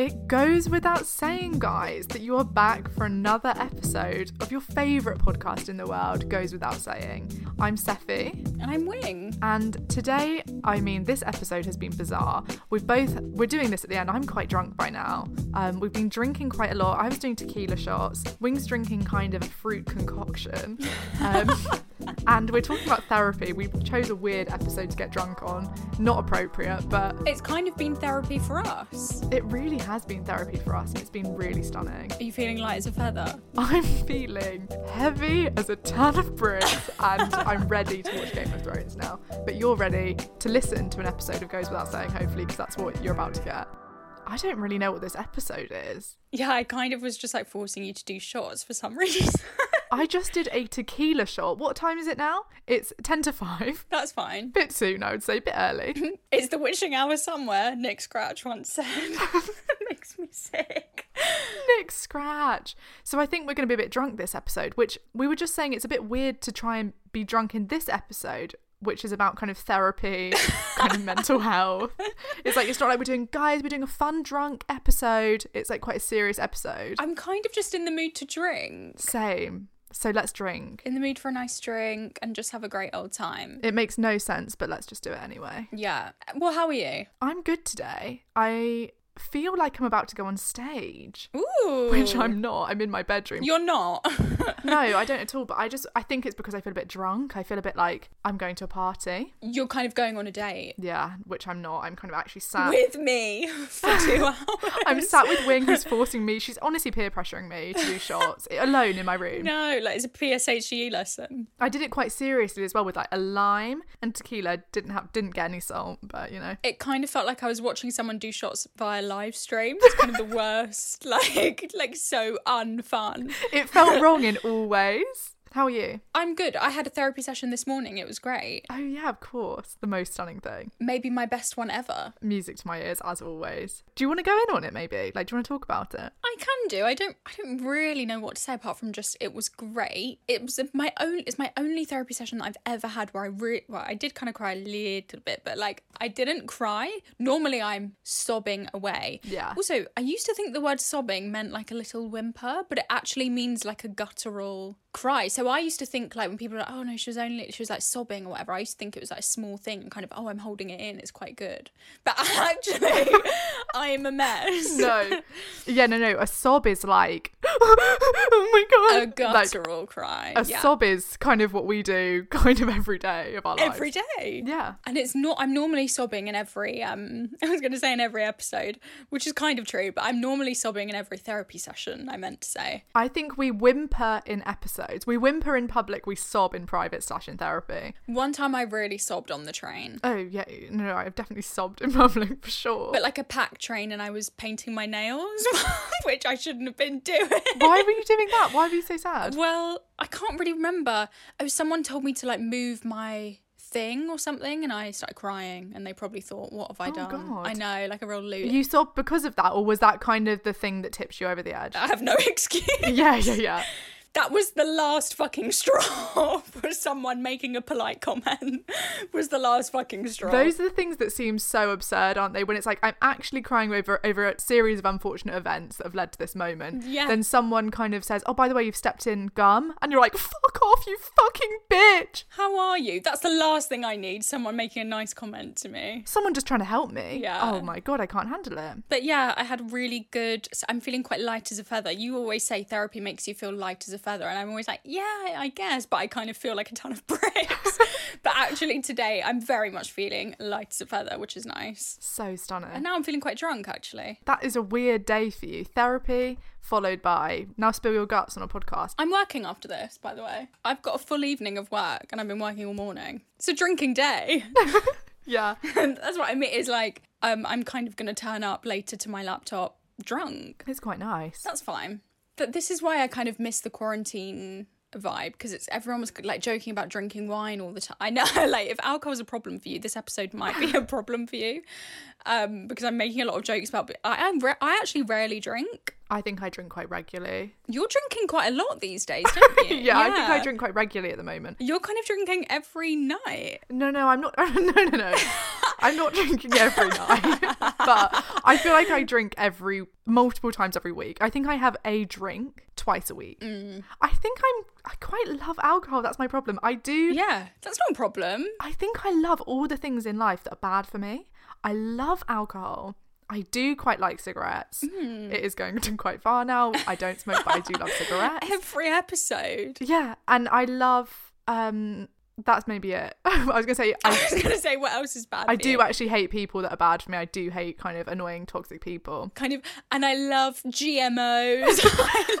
It goes without saying, guys, that you are back for another episode of your favourite podcast in the world, Goes Without Saying. I'm Seffi. And I'm Wing. And today, I mean, this episode has been bizarre. We've both, we're doing this at the end. I'm quite drunk by now. Um, we've been drinking quite a lot. I was doing tequila shots. Wing's drinking kind of a fruit concoction. Um, and we're talking about therapy. We chose a weird episode to get drunk on. Not appropriate, but It's kind of been therapy for us. it really has been therapy for us. And it's been really stunning. Are you feeling light as a feather? I'm feeling heavy as a ton of bricks and I'm ready to watch Game of Thrones now. But you're ready to listen to an episode of Goes Without Saying, hopefully, because that's what you're about to get. I don't really know what this episode is. Yeah, I kind of was just like forcing you to do shots for some reason. I just did a tequila shot. What time is it now? It's 10 to 5. That's fine. Bit soon, I would say, bit early. It's the witching hour somewhere, Nick Scratch once said. Makes me sick. Nick Scratch. So I think we're going to be a bit drunk this episode, which we were just saying it's a bit weird to try and be drunk in this episode, which is about kind of therapy, kind of mental health. It's like, it's not like we're doing, guys, we're doing a fun drunk episode. It's like quite a serious episode. I'm kind of just in the mood to drink. Same. So let's drink. In the mood for a nice drink and just have a great old time. It makes no sense, but let's just do it anyway. Yeah. Well, how are you? I'm good today. I feel like I'm about to go on stage, Ooh. which I'm not. I'm in my bedroom. You're not. no, I don't at all. But I just, I think it's because I feel a bit drunk. I feel a bit like I'm going to a party. You're kind of going on a date Yeah, which I'm not. I'm kind of actually sat. with me for two hours. I'm sat with Wing, who's forcing me. She's honestly peer pressuring me to do shots alone in my room. No, like it's a PSHE lesson. I did it quite seriously as well with like a lime and tequila. Didn't have, didn't get any salt, but you know. It kind of felt like I was watching someone do shots via live stream. It's kind of the worst. Like, like so unfun. It felt wrong in all ways. How are you? I'm good. I had a therapy session this morning. It was great. Oh yeah, of course. The most stunning thing. Maybe my best one ever. Music to my ears, as always. Do you want to go in on it? Maybe. Like, do you want to talk about it? I can do. I don't. I don't really know what to say apart from just it was great. It was my own. It's my only therapy session that I've ever had where I really well, I did kind of cry a little bit, but like I didn't cry. Normally, I'm sobbing away. Yeah. Also, I used to think the word sobbing meant like a little whimper, but it actually means like a guttural cry. So I used to think like when people are like, oh no, she was only she was like sobbing or whatever. I used to think it was like a small thing, kind of oh I'm holding it in. It's quite good, but actually I'm a mess. No. yeah, no, no. A sob is like, oh my god, a god. Like, guttural cry. a yeah. sob is kind of what we do kind of every day of our lives. every day. Yeah. And it's not I'm normally sobbing in every um I was gonna say in every episode, which is kind of true, but I'm normally sobbing in every therapy session, I meant to say. I think we whimper in episodes. We whimper in public, we sob in private slash in therapy. One time I really sobbed on the train. Oh, yeah. No, no, I've definitely sobbed in public for sure. But like a packed train and I was painting my nails, which I shouldn't have been doing. Why were you doing that? Why were you so sad? Well, I can't really remember. Oh, someone told me to like move my thing or something, and I started crying, and they probably thought, "What have I Oh, done?" God. I know, like a real loser. You sobbed because of that, or was that kind of the thing that tips you over the edge? I have no excuse. yeah, yeah, yeah. That was the last fucking straw for someone making a polite comment. was the last fucking straw. Those are the things that seem so absurd, aren't they? When it's like I'm actually crying over over a series of unfortunate events that have led to this moment. Yeah. Then someone kind of says, "Oh, by the way, you've stepped in gum," and you're like, "Fuck off, you fucking bitch!" How are you? That's the last thing I need. Someone making a nice comment to me. Someone just trying to help me. Yeah. Oh my god, I can't handle it. But yeah, I had really good. I'm feeling quite light as a feather. You always say therapy makes you feel light as a feather, and I'm always like, yeah, I guess, but I kind of feel like a ton of bricks. but actually, today I'm very much feeling light as a feather, which is nice. So stunning. And now I'm feeling quite drunk, actually. that is a weird day for you. Therapy followed by now spill your guts on a podcast. I'm working after this, by the way. I've got a full evening of work, and I've been working all morning. It's a drinking day. Yeah. and that's what I mean. Is like, um, I'm kind of going to turn up later to my laptop drunk. It's quite nice. That's fine. But this is why I kind of miss the quarantine vibe because it's everyone was like joking about drinking wine all the time. I know, like if alcohol is a problem for you, this episode might be a problem for you, um, because I'm making a lot of jokes about. I I'm re- I actually rarely drink. I think I drink quite regularly. You're drinking quite a lot these days, don't you? Yeah, I think I drink quite regularly at the moment. You're kind of drinking every night. No, no, I'm not. No, no, no. I'm not drinking every night, but I feel like I drink every multiple times every week. I think I have a drink twice a week. Mm. I think I'm. I quite love alcohol. That's my problem. I do. Yeah, that's not a problem. I think I love all the things in life that are bad for me. I love alcohol. I do quite like cigarettes. Mm. It is going quite far now. I don't smoke, but I do love cigarettes. Every episode. Yeah, and I love. um That's maybe it. I was gonna say I I was gonna say what else is bad. I do you? actually hate people that are bad for me. I do hate kind of annoying, toxic people. kind of, and I love GMOs.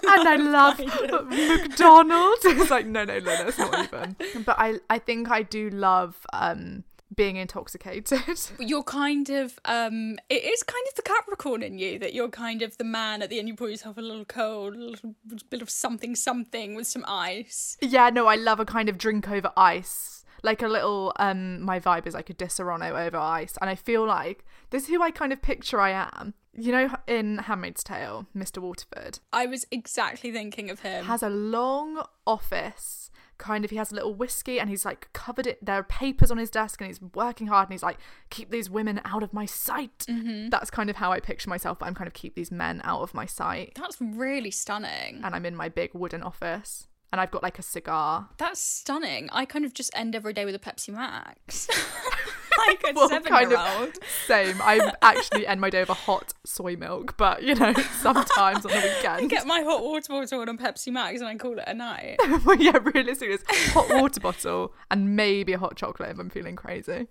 And I love McDonald's. It's like, no, no, no, that's not even. But I, I think I do love um, being intoxicated. you're kind of um it is kind of the capricorn in you that you're kind of the man at the end you pour yourself a little cold a little bit of something something with some ice yeah, no, I love a kind of drink over ice. Like a little, um, my vibe is like a Disaronno over ice. And I feel like this is who I kind of picture I am. You know, in Handmaid's Tale, Mr. Waterford i was exactly thinking of him has a long office kind of he has a little whiskey and he's like covered it there are papers on his desk and he's working hard and he's like keep these women out of my sight. Mm-hmm. That's kind of how i picture myself but i'm kind of keep these men out of my sight. That's really stunning. And i'm in my big wooden office and i've got like a cigar. That's stunning. I kind of just end every day with a pepsi max like a Well, seven kind year of old same i actually end my day with a hot soy milk but you know sometimes on the weekend I get my hot water bottle and pepsi max and i call it a night well, yeah realistically it's hot water bottle and maybe a hot chocolate if i'm feeling crazy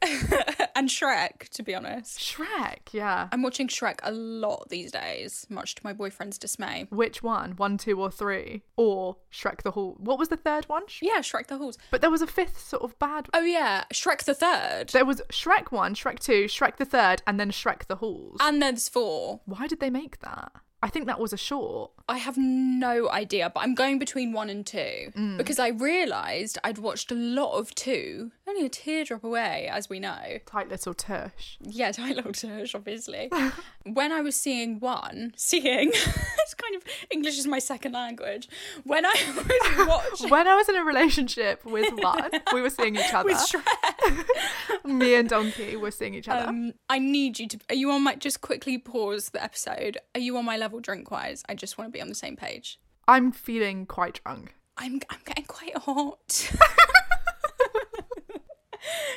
and shrek to be honest shrek yeah i'm watching shrek a lot these days much to my boyfriend's dismay Which one? One, two, or three? Or Shrek the Hall? What was the third one? Sh- Yeah, Shrek the Halls. But there was a fifth sort of bad. Oh yeah, Shrek the Third. There was Shrek 1, Shrek 2, Shrek the Third, and then Shrek the Halls. And there's four. Why did they make that? I think that was a short. I have no idea, but I'm going between one and two because I realised I'd watched a lot of two, only a teardrop away, as we know. Tight little tush. Yeah, Tyler Tush, obviously. when I was seeing one, seeing, it's kind of English is my second language. When I was watching When I was in a relationship with one, we were seeing each other. with Shrek, Me and Donkey were seeing each other. um, I need you to. Are you on my? Just quickly pause the episode. Are you on my level drink wise? I just want to be on the same page. I'm feeling quite drunk. I'm I'm getting quite hot.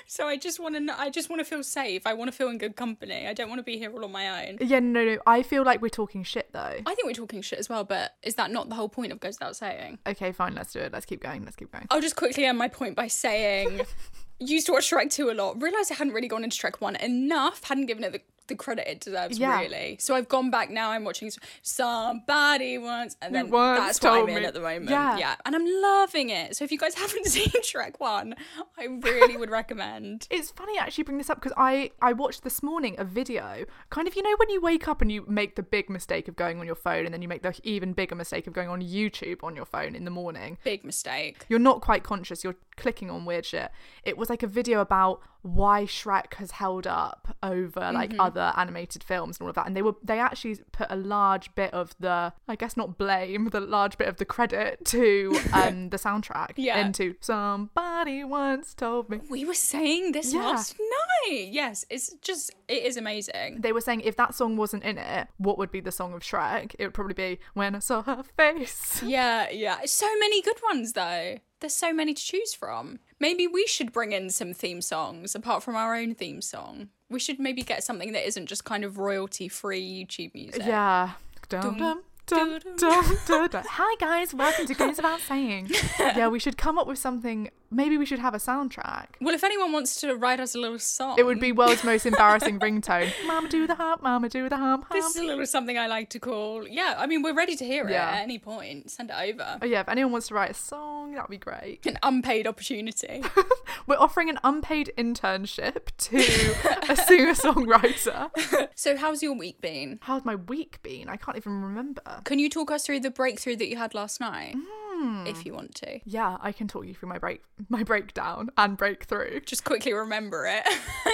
so I just want to I just want to feel safe. I want to feel in good company. I don't want to be here all on my own. Yeah, no, no. I feel like we're talking shit though. I think we're talking shit as well, but is that not the whole point of goes without saying? Okay, fine. Let's do it. Let's keep going. Let's keep going. I'll just quickly end my point by saying used to watch Shrek 2 a lot. Realised I hadn't really gone into Shrek 1 enough, hadn't given it the, the credit it deserves, Yeah. really. So I've gone back now, I'm watching Somebody Once, and then once that's what I'm in me- at the moment. Yeah. yeah. And I'm loving it. So if you guys haven't seen Shrek 1, I really would recommend. It's funny actually bring this up because I I watched this morning a video, kind of you know when you wake up and you make the big mistake of going on your phone and then you make the even bigger mistake of going on YouTube on your phone in the morning. Big mistake. You're not quite conscious. You're clicking on weird shit. It was like a video about why Shrek has held up over like Mm-hmm. other animated films and all of that. And they were they actually put a large bit of the I guess not blame, the large bit of the credit to um the soundtrack Yeah. into somebody once told me. We were saying this Yeah. last night. Yes, it's just it is amazing. They were saying if that song wasn't in it, what would be the song of Shrek? It would probably be When I Saw Her Face. Yeah, yeah. So many good ones though. There's so many to choose from. Maybe we should bring in some theme songs apart from our own theme song. We should maybe get something that isn't just kind of royalty free YouTube music. Yeah. Dum, dum, dum, dum, dum. Hi guys, welcome to Goes About Saying. yeah, we should come up with something. Maybe we should have a soundtrack. Well, if anyone wants to write us a little song, It would be world's most embarrassing ringtone. Mama do the hump, mama do the hump, This is a little something I like to call. Yeah, I mean, we're ready to hear it Yeah. at any point. Send it over. Oh yeah, if anyone wants to write a song, that'd be great. An unpaid opportunity. We're offering an unpaid internship to a singer-songwriter. so, how's your week been? How's my week been? I can't even remember. Can you talk us through the breakthrough that you had last night? Hmm. If you want to. Yeah, I can talk you through my break, my breakdown and breakthrough. Just quickly remember it.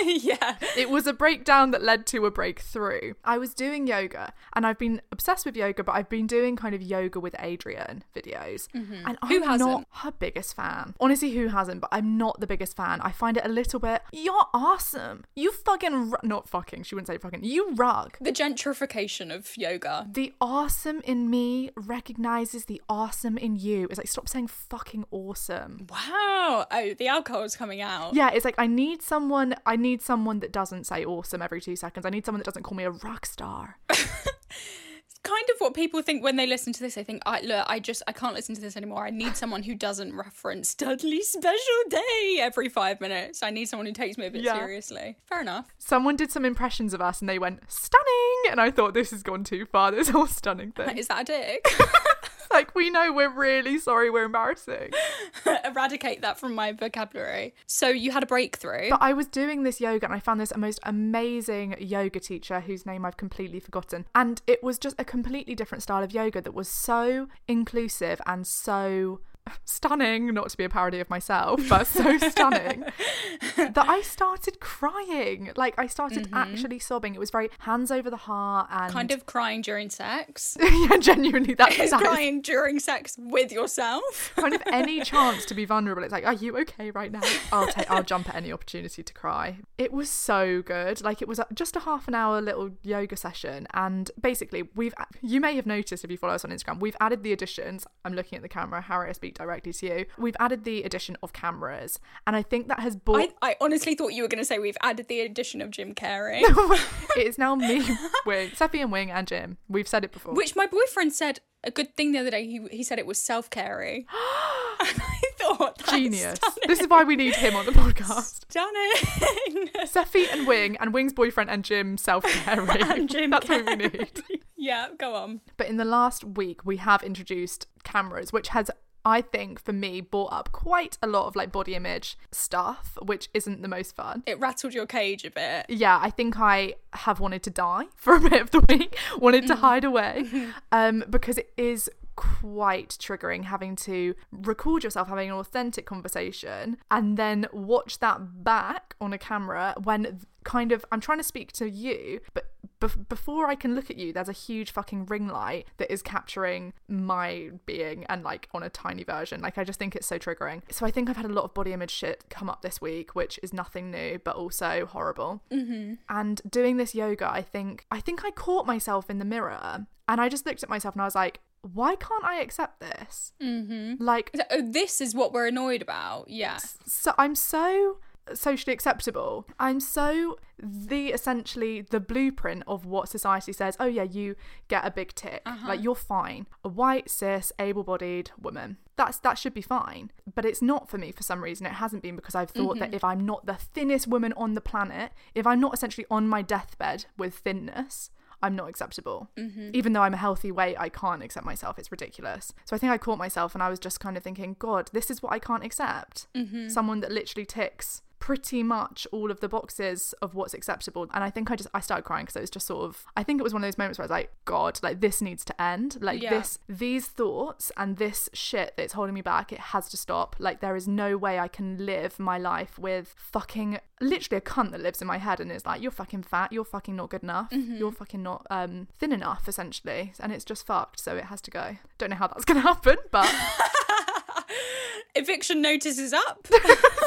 yeah. It was a breakdown that led to a breakthrough. I was doing yoga and I've been obsessed with yoga, but I've been doing kind of yoga with Adriene videos. And I'm Mm-hmm. Who hasn't? not her biggest fan. Honestly, who hasn't? But I'm not the biggest fan. I find it a little bit, you're awesome. You fucking, ru-" not fucking, she wouldn't say fucking, you rug. The gentrification of yoga. The awesome in me recognizes the awesome in you. It's like, stop saying fucking awesome. Wow. Oh, the alcohol's coming out. Yeah, it's like I need someone. I need someone that doesn't say awesome every two seconds. I need someone that doesn't call me a rock star. Kind of what people think when they listen to this. They think, I look, I just, I can't listen to this anymore. I need someone who doesn't reference Dudley Special Day every five minutes. I need someone who takes me a bit Yeah. seriously. Fair enough. Someone did some impressions of us, and they went stunning, and I thought this has gone too far. This whole stunning thing. Is that a dick? like we know we're really sorry. We're embarrassing. Eradicate that from my vocabulary. So you had a breakthrough. But I was doing this yoga, and I found this a most amazing yoga teacher whose name I've completely forgotten, and it was just a completely different style of yoga that was so inclusive and so stunning not to be a parody of myself but so stunning that i started crying. Like i started mm-hmm. actually sobbing. It was very hands over the heart and kind of crying during sex. yeah genuinely that, Is that is crying during sex with yourself. kind of any chance to be vulnerable. It's like are you okay right now? I'll take i'll jump at any opportunity to cry. It was so good. Like it was just a half an hour little yoga session and basically we've you may have noticed if you follow us on instagram we've added the additions. I'm looking at the camera harry i speak directly to you we've added the addition of cameras and i think that has brought I, I honestly thought you were going to say we've added the addition of Jim Carrey. it's now me wing Seffi and wing and jim we've said it before Which my boyfriend said a good thing the other day. He, he said it was self caring. I thought, that's genius stunning. this is why we need him on the podcast Stunning. Seffi and Wing, and Wing's boyfriend and Jim self caring. And Jim That's what we need. yeah, go on. But in the last week, we have introduced cameras, which has, I think, for me, brought up quite a lot of like body image stuff, which isn't the most fun. It rattled your cage a bit. Yeah, I think I have wanted to die for a bit of the week, wanted to hide away, um, because it is quite triggering having to record yourself having an authentic conversation and then watch that back on a camera when kind of I'm trying to speak to you, but bef- before I can look at you, there's a huge fucking ring light that is capturing my being and like on a tiny version. Like I just think it's so triggering. So I think I've had a lot of body image shit come up this week, which is nothing new, but also horrible. Mm-hmm. And doing this yoga, I think I think I caught myself in the mirror and I just looked at myself and I was like, why can't I accept this? Mm-hmm. Like oh, this is what we're annoyed about. Yeah. so I'm so socially acceptable. I'm so the essentially the blueprint of what society says. Oh yeah, you get a big tick. Like you're fine. A white cis able-bodied woman. That's that should be fine. But it's not for me for some reason. It hasn't been because I've thought that if I'm not the thinnest woman on the planet, if I'm not essentially on my deathbed with thinness, I'm not acceptable. Mm-hmm. Even though I'm a healthy weight, I can't accept myself. It's ridiculous. So I think I caught myself and I was just kind of thinking, God, this is what I can't accept. Mm-hmm. Someone that literally ticks pretty much all of the boxes of what's acceptable. And I think I just I started crying because it was just sort of I think it was one of those moments where I was like, God, like this needs to end. Like Yeah. this these thoughts and this shit that's holding me back, it has to stop. Like there is no way I can live my life with fucking literally a cunt that lives in my head and is like, You're fucking fat, you're fucking not good enough, you're fucking not um thin enough, essentially. And it's just fucked, so it has to go. Don't know how that's gonna happen, but Eviction notice is up.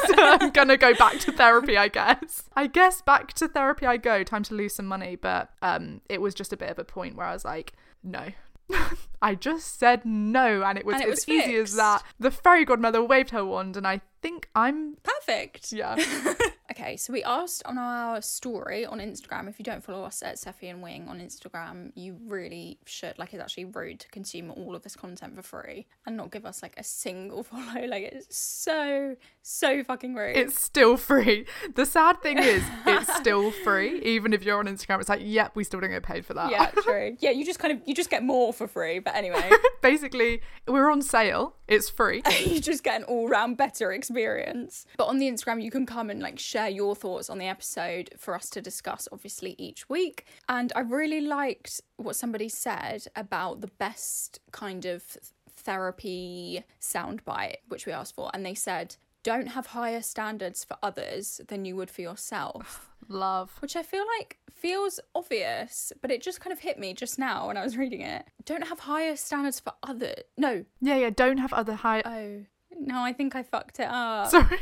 So I'm gonna go back to therapy, I guess. I guess back to therapy I go. Time to lose some money, but um, it was just a bit of a point where I was like, no. I just said no, and it was And it as was easy as that. The fairy godmother waved her wand, and I think I'm Perfect. yeah. Okay, so we asked on our story on Instagram. If you don't follow us at Seffi and Wing on Instagram, you really should. Like, it's actually rude to consume all of this content for free and not give us like a single follow. Like, it's so so fucking rude. It's still free. The sad thing is, it's still free. Even if you're on Instagram, it's like, yep, we still don't get paid for that. yeah, true. Yeah, you just kind of you just get more for free. But anyway, Basically, we're on sale. It's free. you just get an all round better experience. But on the Instagram, you can come and like share your thoughts on the episode for us to discuss, obviously, each week. And I really liked what somebody said about the best kind of therapy soundbite, which we asked for. And they said, don't have higher standards for others than you would for yourself. Love. Which I feel like feels obvious, but it just kind of hit me just now when I was reading it. Don't have higher standards for other. No. Yeah, yeah. Don't have other high. Oh. No, I think I fucked it up. Sorry.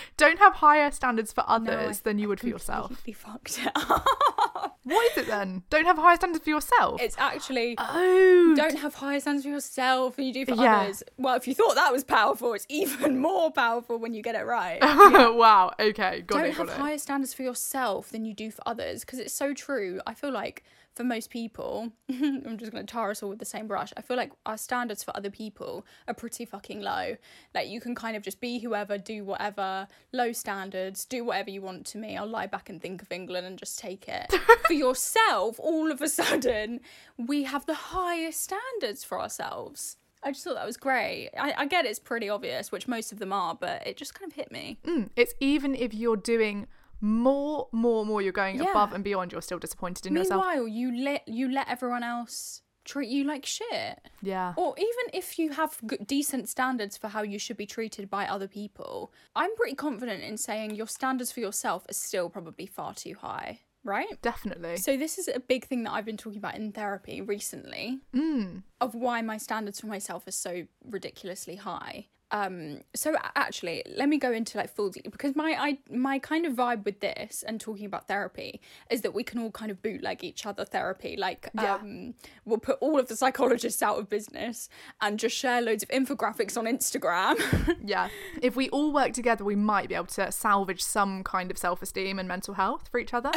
Don't have higher standards for No, others than you I would for yourself. completely fucked it up. What is it then? Don't have higher standards for yourself. It's actually oh, don't have higher standards for yourself than you do for Yeah. others. Well, if you thought that was powerful, it's even more powerful when you get it right. wow. Okay, got don't it. have it. higher standards for yourself than you do for others because it's so true. I feel like for most people, I'm just going to tar us all with the same brush. I feel like our standards for other people are pretty fucking low. Like you can kind of just be whoever, do whatever, low standards, do whatever you want to me. I'll lie back and think of England and just take it. for yourself, all of a sudden, we have the highest standards for ourselves. I just thought that was great. I, I get it's pretty obvious, which most of them are, but it just kind of hit me. Mm, it's even if you're doing more, more, more, you're going Yeah. above and beyond. You're still disappointed in yourself. Meanwhile, you let you let everyone else treat you like shit. Yeah. Or even if you have g- decent standards for how you should be treated by other people, I'm pretty confident in saying your standards for yourself are still probably far too high, right? Definitely. So this is a big thing that I've been talking about in therapy recently Mm. of why my standards for myself are so ridiculously high. Um, so actually, let me go into like full de- because my I my kind of vibe with this and talking about therapy is that we can all kind of bootleg each other therapy. Like, Yeah. um, we'll put all of the psychologists out of business and just share loads of infographics on Instagram. Yeah. If we all work together, we might be able to salvage some kind of self esteem and mental health for each other.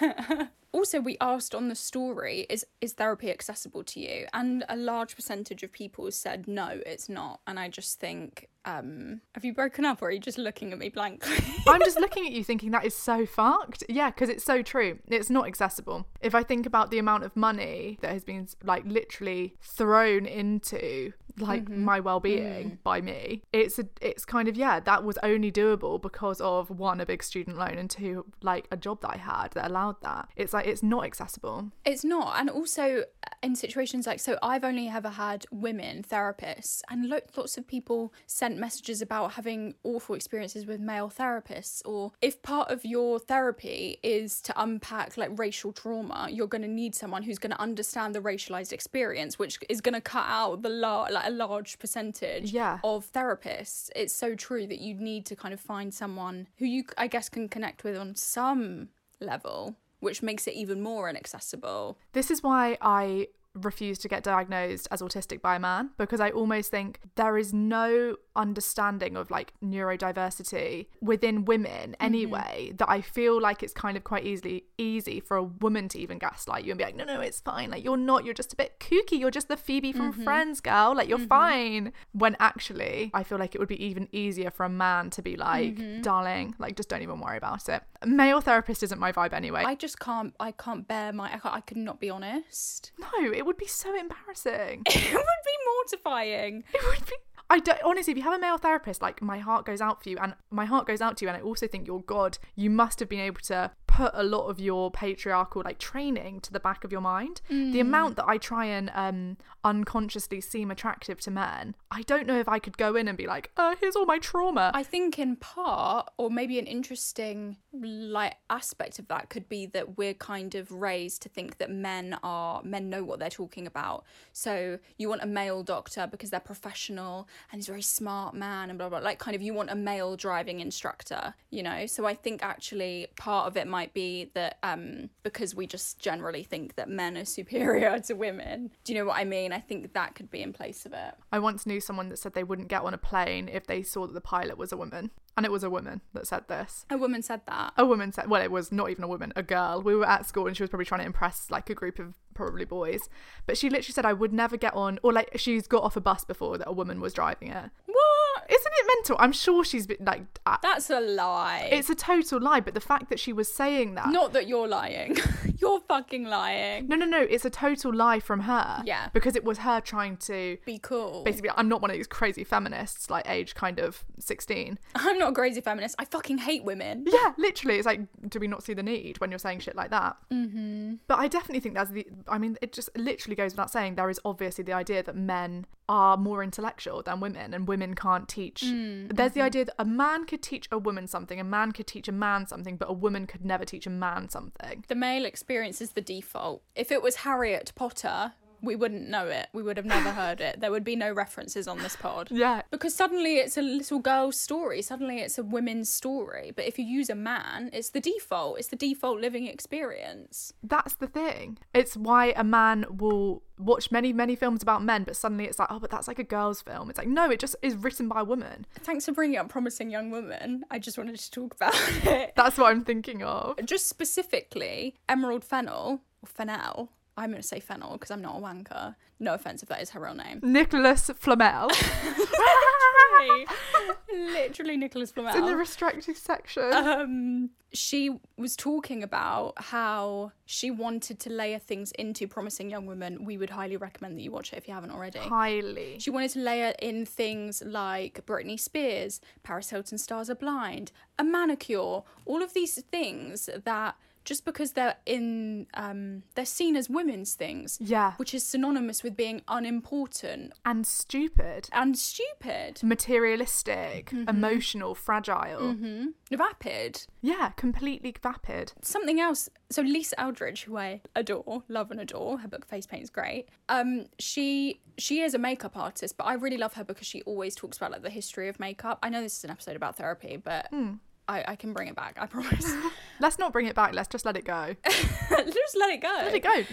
also we asked on the story is is therapy accessible to you and a large percentage of people said no it's not and i just think um have you broken up or are you just looking at me blankly I'm just looking at you thinking that is so fucked. Yeah, because it's so true. It's not accessible. If I think about the amount of money that has been like literally thrown into like mm-hmm. my well-being mm. by me, it's a it's kind of yeah, that was only doable because of one a big student loan and two like a job that I had that allowed that. It's like it's not accessible. it's not and also uh, in situations like so i've only ever had women therapists and lo- lots of people sent messages about having awful experiences with male therapists or if part of your therapy is to unpack like racial trauma you're going to need someone who's going to understand the racialized experience which is going to cut out the like a large percentage Yeah. of therapists it's so true that you need to kind of find someone who you i guess can connect with on some level which makes it even more inaccessible This is why I refuse to get diagnosed as autistic by a man because I almost think there is no understanding of like neurodiversity within women mm-hmm. anyway that I feel like it's kind of quite easily easy for a woman to even gaslight you and be like no no it's fine like you're not you're just a bit kooky you're just the Phoebe from mm-hmm. Friends girl like you're mm-hmm. fine when actually I feel like it would be even easier for a man to be like darling like just don't even worry about it male therapist isn't my vibe anyway I just can't. I can't bear my. I, can't, I could not be honest. no it would be so embarrassing it would be mortifying. It would be. I don't honestly. If you have a male therapist, like my heart goes out for you, and my heart goes out to you, and I also think you're God. You must have been able to put a lot of your patriarchal like training to the back of your mind. The amount that I try and um unconsciously seem attractive to men, I don't know if I could go in and be like, uh, here's all my trauma. I think in part, or maybe an interesting like aspect of that could be that we're kind of raised to think that men are men know what they're talking about. So you want a male doctor because they're professional and he's a very smart man and blah blah. Like kind of you want a male driving instructor, you know. So I think actually part of it might be that um because we just generally think that men are superior to women. Do you know what I mean? I think that could be in place of it. I once knew someone that said they wouldn't get on a plane if they saw that the pilot was a woman. And it was a woman that said this. A woman said that. A woman said, well, it was not even a woman, a girl. We were at school and she was probably trying to impress like a group of probably boys. But she literally said, I would never get on, or like she's got off a bus before that a woman was driving it. What? Isn't it mental? I'm sure she's been like, uh, That's a lie. it's a total lie. But the fact that she was saying that. Not that you're lying. you're fucking lying. No, no, no. It's a total lie from her. Yeah. Because it was her trying to. Be cool. Basically, I'm not one of these crazy feminists, like age kind of 16. I'm not a crazy feminist. I fucking hate women. Yeah, literally. It's like, do we not see the need when you're saying shit like that? Mm-hmm. But I definitely think that's the. I mean, it just literally goes without saying. There is obviously the idea that men are more intellectual than women, and women can't teach. Hmm, There's the idea that a man could teach a woman something, a man could teach a man something, but a woman could never teach a man something. The male experience is the default. If it was Harriet Potter, we wouldn't know it. We would have never heard it. There would be no references on this pod. Yeah. Because suddenly it's a little girl's story. Suddenly it's a women's story. But if you use a man, it's the default. It's the default living experience. That's the thing. It's why a man will watch many, many films about men, but suddenly it's like, oh, but that's like a girl's film. It's like, no, it just is written by a woman. Thanks for bringing up Promising Young Woman. I just wanted to talk about it. That's what I'm thinking of. Just specifically, Emerald Fennell, or Fennel. I'm going to say Fennel because I'm not a wanker. No offense if that is her real name. Nicholas Flamel. Literally Nicholas Flamel. in the restricted section. um, she was talking about how she wanted to layer things into Promising Young Women. We would highly recommend that you watch it if you haven't already. Highly. She wanted to layer in things like Britney Spears, Paris Hilton Stars Are Blind, a manicure, all of these things that just because they're in, um, they're seen as women's things, Yeah. which is synonymous with being unimportant And stupid. and stupid, Materialistic, Mm-hmm. emotional, fragile. vapid. Yeah, completely vapid. something else so lisa eldridge who i adore love and adore her book face paint is great um she she is a makeup artist but i really love her because she always talks about like the history of makeup i know this is an episode about therapy but I, I can bring it back i promise Let's not bring it back. Let's just let it go. just let it go Let it go.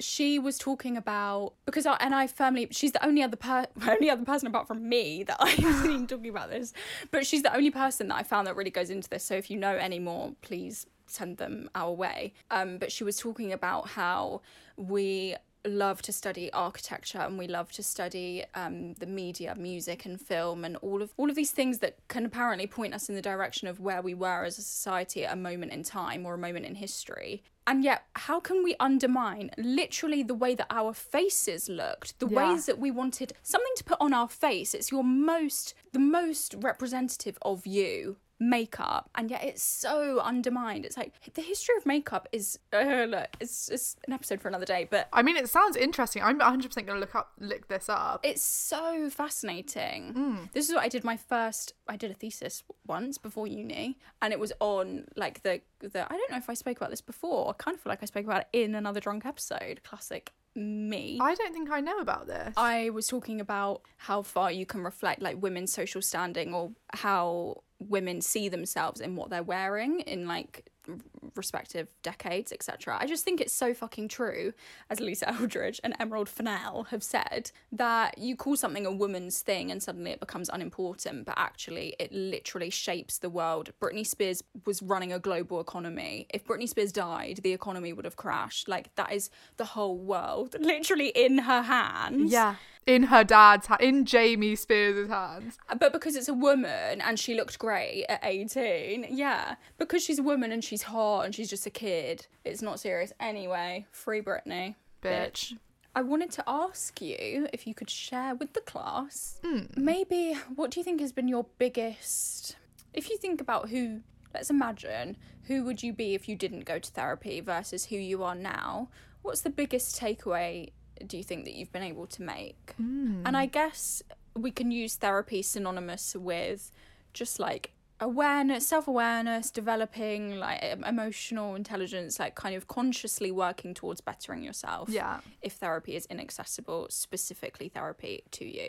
she was talking about because I, and I firmly she's the only other per, only other person apart from me that I've seen talking about this, but she's the only person that I found that really goes into this. So if you know any more, please send them our way. Um, but she was talking about how we love to study architecture and we love to study um, the media music and film and all of all of these things that can apparently point us in the direction of where we were as a society at a moment in time or a moment in history. And yet how can we undermine literally the way that our faces looked the Yeah. ways that we wanted something to put on our face? It's your most the most representative of you makeup and yet it's so undermined it's like the history of makeup is uh, look it's, it's an episode for another day but I mean, it sounds interesting. I'm 100% going to look up, look this up. it's so fascinating. This is what I did my first I did a thesis once before uni and it was on like the the I don't know if I spoke about this before. I kind of feel like I spoke about it in another drunk episode. Classic me. I don't think I know about this. I was talking about how far you can reflect like women's social standing or how women see themselves in what they're wearing in like respective decades, etc. I just think it's so fucking true, as Lisa Eldridge and Emerald Fennell have said, that you call something a woman's thing and suddenly it becomes unimportant, but actually it literally shapes the world. Britney Spears was running a global economy. If Britney Spears died, the economy would have crashed. Like that is the whole world literally in her hands. yeah. In her dad's hand, in Jamie Spears' hands. But because it's a woman and she looked great at 18, yeah. Because she's a woman and she's hot and she's just a kid, it's not serious. Anyway, free Britney. Bitch. I wanted to ask you if you could share with the class Hmm. maybe what do you think has been your biggest if you think about who let's imagine who would you be if you didn't go to therapy versus who you are now what's the biggest takeaway do you think that you've been able to make Hmm. and i guess we can use therapy synonymous with just like awareness self-awareness developing like emotional intelligence like kind of consciously working towards bettering yourself Yeah. if therapy is inaccessible specifically therapy to you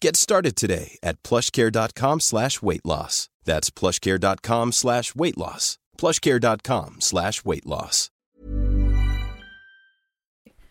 Get started today at plushcare.com slash weight loss. That's plushcare.com slash weight loss. plushcare.com slash weight loss.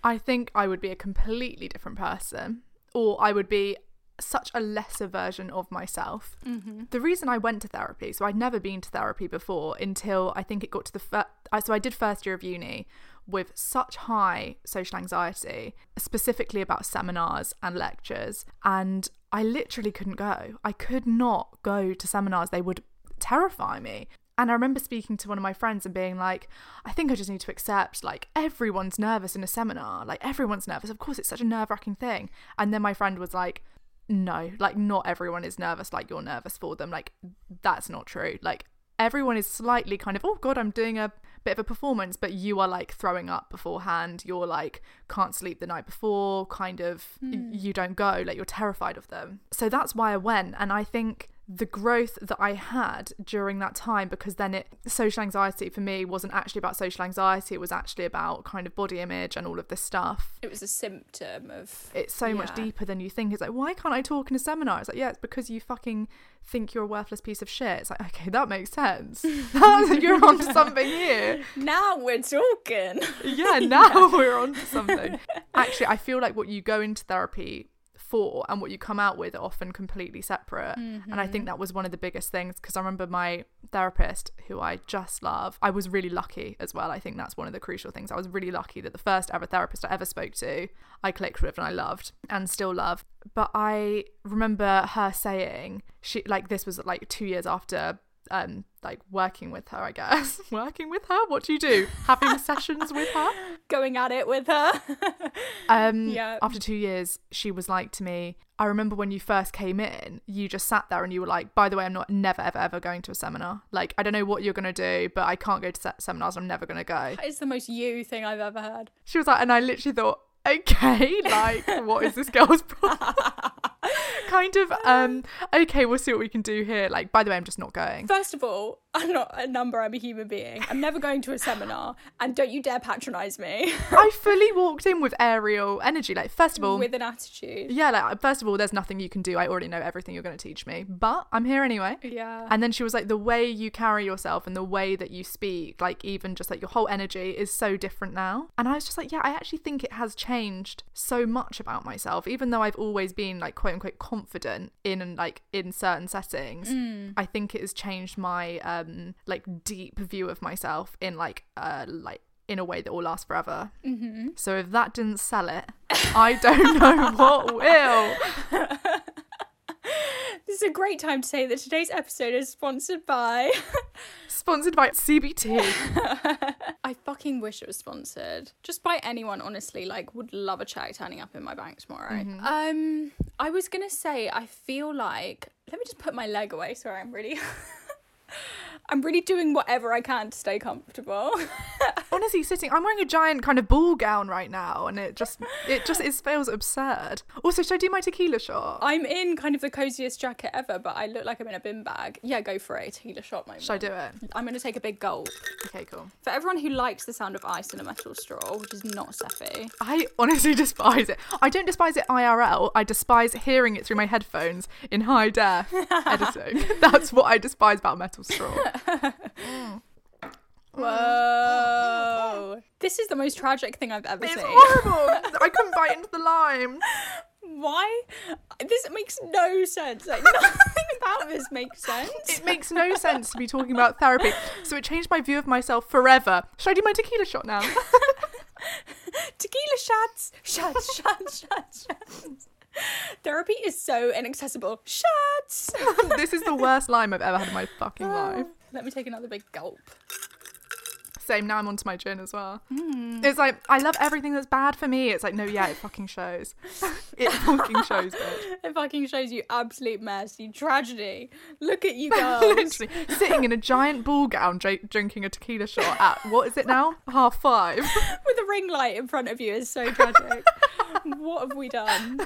I think I would be a completely different person, or I would be such a lesser version of myself. Mm-hmm. The reason I went to therapy, so I'd never been to therapy before until I think it got to the fir- I so I did first year of uni with such high social anxiety, specifically about seminars and lectures, and I literally couldn't go. I could not go to seminars; they would terrify me. And I remember speaking to one of my friends and being like, I think I just need to accept, like, everyone's nervous in a seminar. Like, everyone's nervous. Of course, it's such a nerve wracking thing. And then my friend was like, no, like, not everyone is nervous like you're nervous for them. Like, that's not true. Like, everyone is slightly kind of, oh, God, I'm doing a bit of a performance, but you are like throwing up beforehand. You're like, can't sleep the night before, kind of, y- hmm. you don't go, like, you're terrified of them. So that's why I went. And I think the growth that I had during that time because then it social anxiety for me wasn't actually about social anxiety it was actually about kind of body image and all of this stuff. It was a symptom of it's so much deeper than you think. It's like why can't I talk in a seminar? It's like yeah it's because you fucking think you're a worthless piece of shit. It's like okay that makes sense. You're onto something here now we're talking. Yeah, now we're on to something. Actually, I feel like what you go into therapy for and what you come out with are often completely separate. And I think mm-hmm. that was one of the biggest things because I remember my therapist, who I just love, I was really lucky as well. I think that's one of the crucial things. I was really lucky that the first ever therapist I ever spoke to, I clicked with and I loved and still love. But I remember her saying, she like, this was like two years after um like working with her i guess. Working with her? What do you do? Having sessions with her? Going at it with her. Um Yeah. after two years she was like to me i remember when you first came in you just sat there and you were like by the way i'm not never ever ever going to a seminar. Like i don't know what you're going to do but i can't go to se- seminars. I'm never going to go it's the most you thing i've ever heard. She was like and i literally thought okay like what is this girl's problem kind of um okay we'll see what we can do here. Like by the way i'm just not going. First of all, I'm not a number, I'm a human being. I'm never going to a seminar, and don't you dare patronize me I fully walked in with aerial energy. Like, first of all, with an attitude. yeah, like first of all, there's nothing you can do. I already know everything you're going to teach me, but I'm here anyway. Yeah. And then she was like, the way you carry yourself and the way that you speak, like even just like your whole energy is so different now. And I was just like, yeah, I actually think it has changed so much about myself, even though I've always been like quote unquote confident in like in certain settings. I think it has changed my um like deep view of myself in like uh like in a way that will last forever. Mm-hmm. So if that didn't sell it, I don't know what will. This is a great time to say that today's episode is sponsored by. Sponsored by CBT. I fucking wish it was sponsored. Just by anyone, honestly. Like, would love a check turning up in my bank tomorrow. Um, I was gonna say, I feel like. Let me just put my leg away. Sorry, I'm really. I'm really doing whatever I can to stay comfortable. honestly sitting i'm wearing a giant kind of ball gown right now and it just it just it feels absurd also should i do my tequila shot I'm in kind of the coziest jacket ever, but I look like I'm in a bin bag. Yeah, go for it. Tequila shot moment. should i do it I'm gonna take a big gulp. okay cool For everyone who likes the sound of ice in a metal straw, which is not Seffi, i honestly despise it i don't despise it irl i despise hearing it through my headphones in high def editing that's what i despise about metal straw mm. Whoa. This is the most tragic thing I've ever seen. it's horrible i couldn't bite into the lime Why? This makes no sense. Like, nothing about this makes sense. it makes no sense to be talking about therapy so it changed my view of myself forever should i do my tequila shot now Tequila shots. Shots, shots, shots, shots. Therapy is so inaccessible. Shots. this is the worst lime i've ever had in my fucking ah, life Let me take another big gulp. Same. Now I'm onto my gin as well. Hmm. It's like I love everything that's bad for me. It's like no, yeah, it fucking shows. it fucking shows, bitch. It fucking shows you absolute mess, you tragedy. Look at you girls. Literally sitting in a giant ball gown, dra- drinking a tequila shot at what is it now? Half five. With a ring light in front of you is so tragic. what have we done?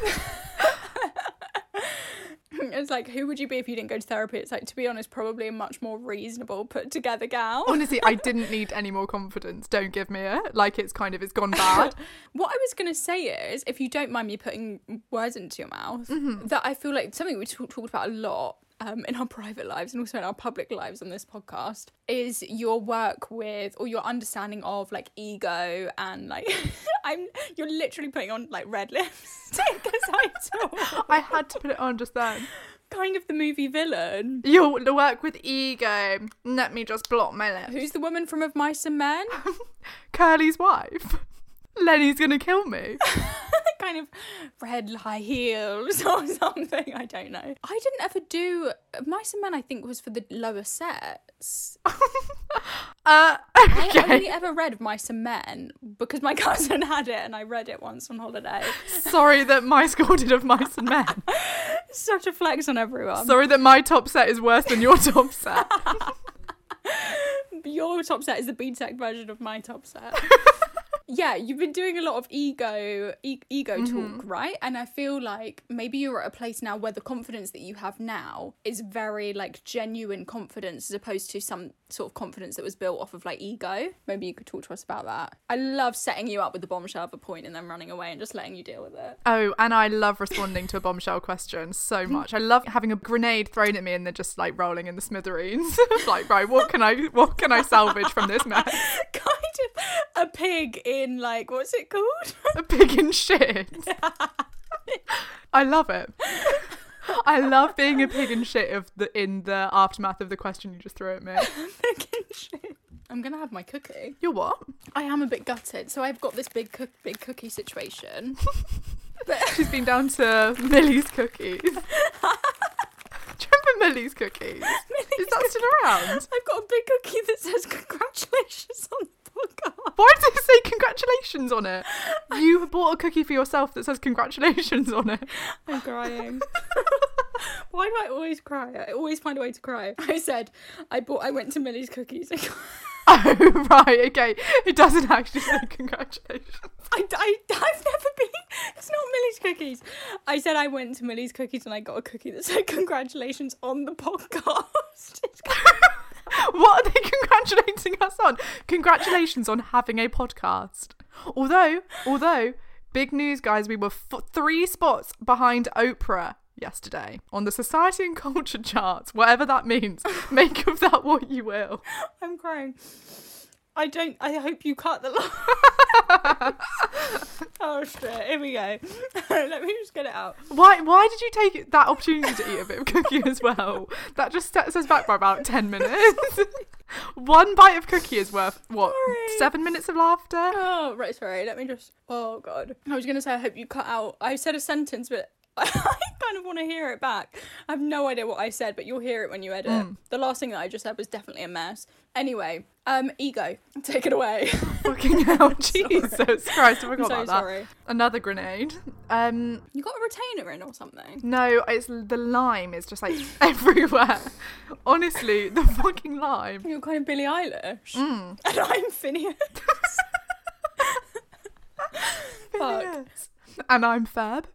It's like, who would you be if you didn't go to therapy? It's like, to be honest, probably a much more reasonable, put together gal. Honestly, I didn't need any more confidence. Don't give me it. Like it's kind of it's gone bad. What I was going to say is, if you don't mind me putting words into your mouth, mm-hmm. that I feel like something we talk, talked about a lot um, in our private lives and also in our public lives on this podcast is your work with or your understanding of like ego and like I'm you're literally putting on like red lipstick as I talk. I had to put it on just then. kind of the movie villain. You'll work with ego. Let me just blot my lips. Who's the woman from Of Mice and Men? Curly's wife? Lennie's gonna kill me. kind of red high heels or something. I don't know. I didn't ever do Mice and Men. I think was for the lower sets. Uh, I okay. only ever read Mice and Men because my cousin had it and I read it once on holiday. Sorry that my score did of mice and men. Such a flex on everyone. Sorry that my top set is worse than your top set. Your top set is the BTEC version of my top set. Yeah, you've been doing a lot of ego e- ego mm-hmm. talk, right? And I feel like maybe you're at a place now where the confidence that you have now is very like genuine confidence as opposed to some sort of confidence that was built off of like ego. Maybe you could talk to us about that. I love setting you up with the bombshell of a point and then running away and just letting you deal with it. Oh, and I love responding to a bombshell question so much. I love having a grenade thrown at me and then just like rolling in the smithereens. like, right, what can I what can I salvage from this mess? kind of a pig in like what's it called? A pig in shit. I love it. I love being a pig in shit of the in the aftermath of the question you just threw at me. Pig in shit. I'm gonna have my cookie. You're what? I am a bit gutted, so I've got this big cook- big cookie situation. She's been down to Millie's cookies. Do you remember Millie's cookies? Is that still around? I've got a big cookie that says congratulations on. Why does it say congratulations on it? You bought a cookie for yourself that says congratulations on it. I'm crying. Why do I always cry? I always find a way to cry. I said I bought. I went to Millie's Cookies. Oh, right, okay. It doesn't actually say congratulations. I, I, I've never been. It's not Millie's Cookies. I said I went to Millie's Cookies and I got a cookie that said congratulations on the podcast. What are they congratulating us on? Congratulations on having a podcast. Although, although, big news, guys, we were f- three spots behind Oprah yesterday on the society and culture charts, whatever that means. Make of that what you will. I'm crying. I don't. I hope you cut the line. oh shit! Here we go. Let me just get it out. Why? Why did you take that opportunity to eat a bit of cookie as well? That just sets us back by about ten minutes. One bite of cookie is worth what? Sorry. Seven minutes of laughter. Oh right, sorry. Let me just. Oh god. I was gonna say I hope you cut out. I said a sentence, but I kind of want to hear it back. I have no idea what I said, but you'll hear it when you edit. The last thing that I just said was definitely a mess. Anyway, um, ego, take it away. Fucking hell, Jesus Christ! I forgot so about that. sorry. Another grenade. Um, you got a retainer in or something? no, it's the lime is just like everywhere. Honestly, the fucking lime. You're kind of Billie Eilish, Mm. and I'm Finneas. Fuck. And I'm Fab.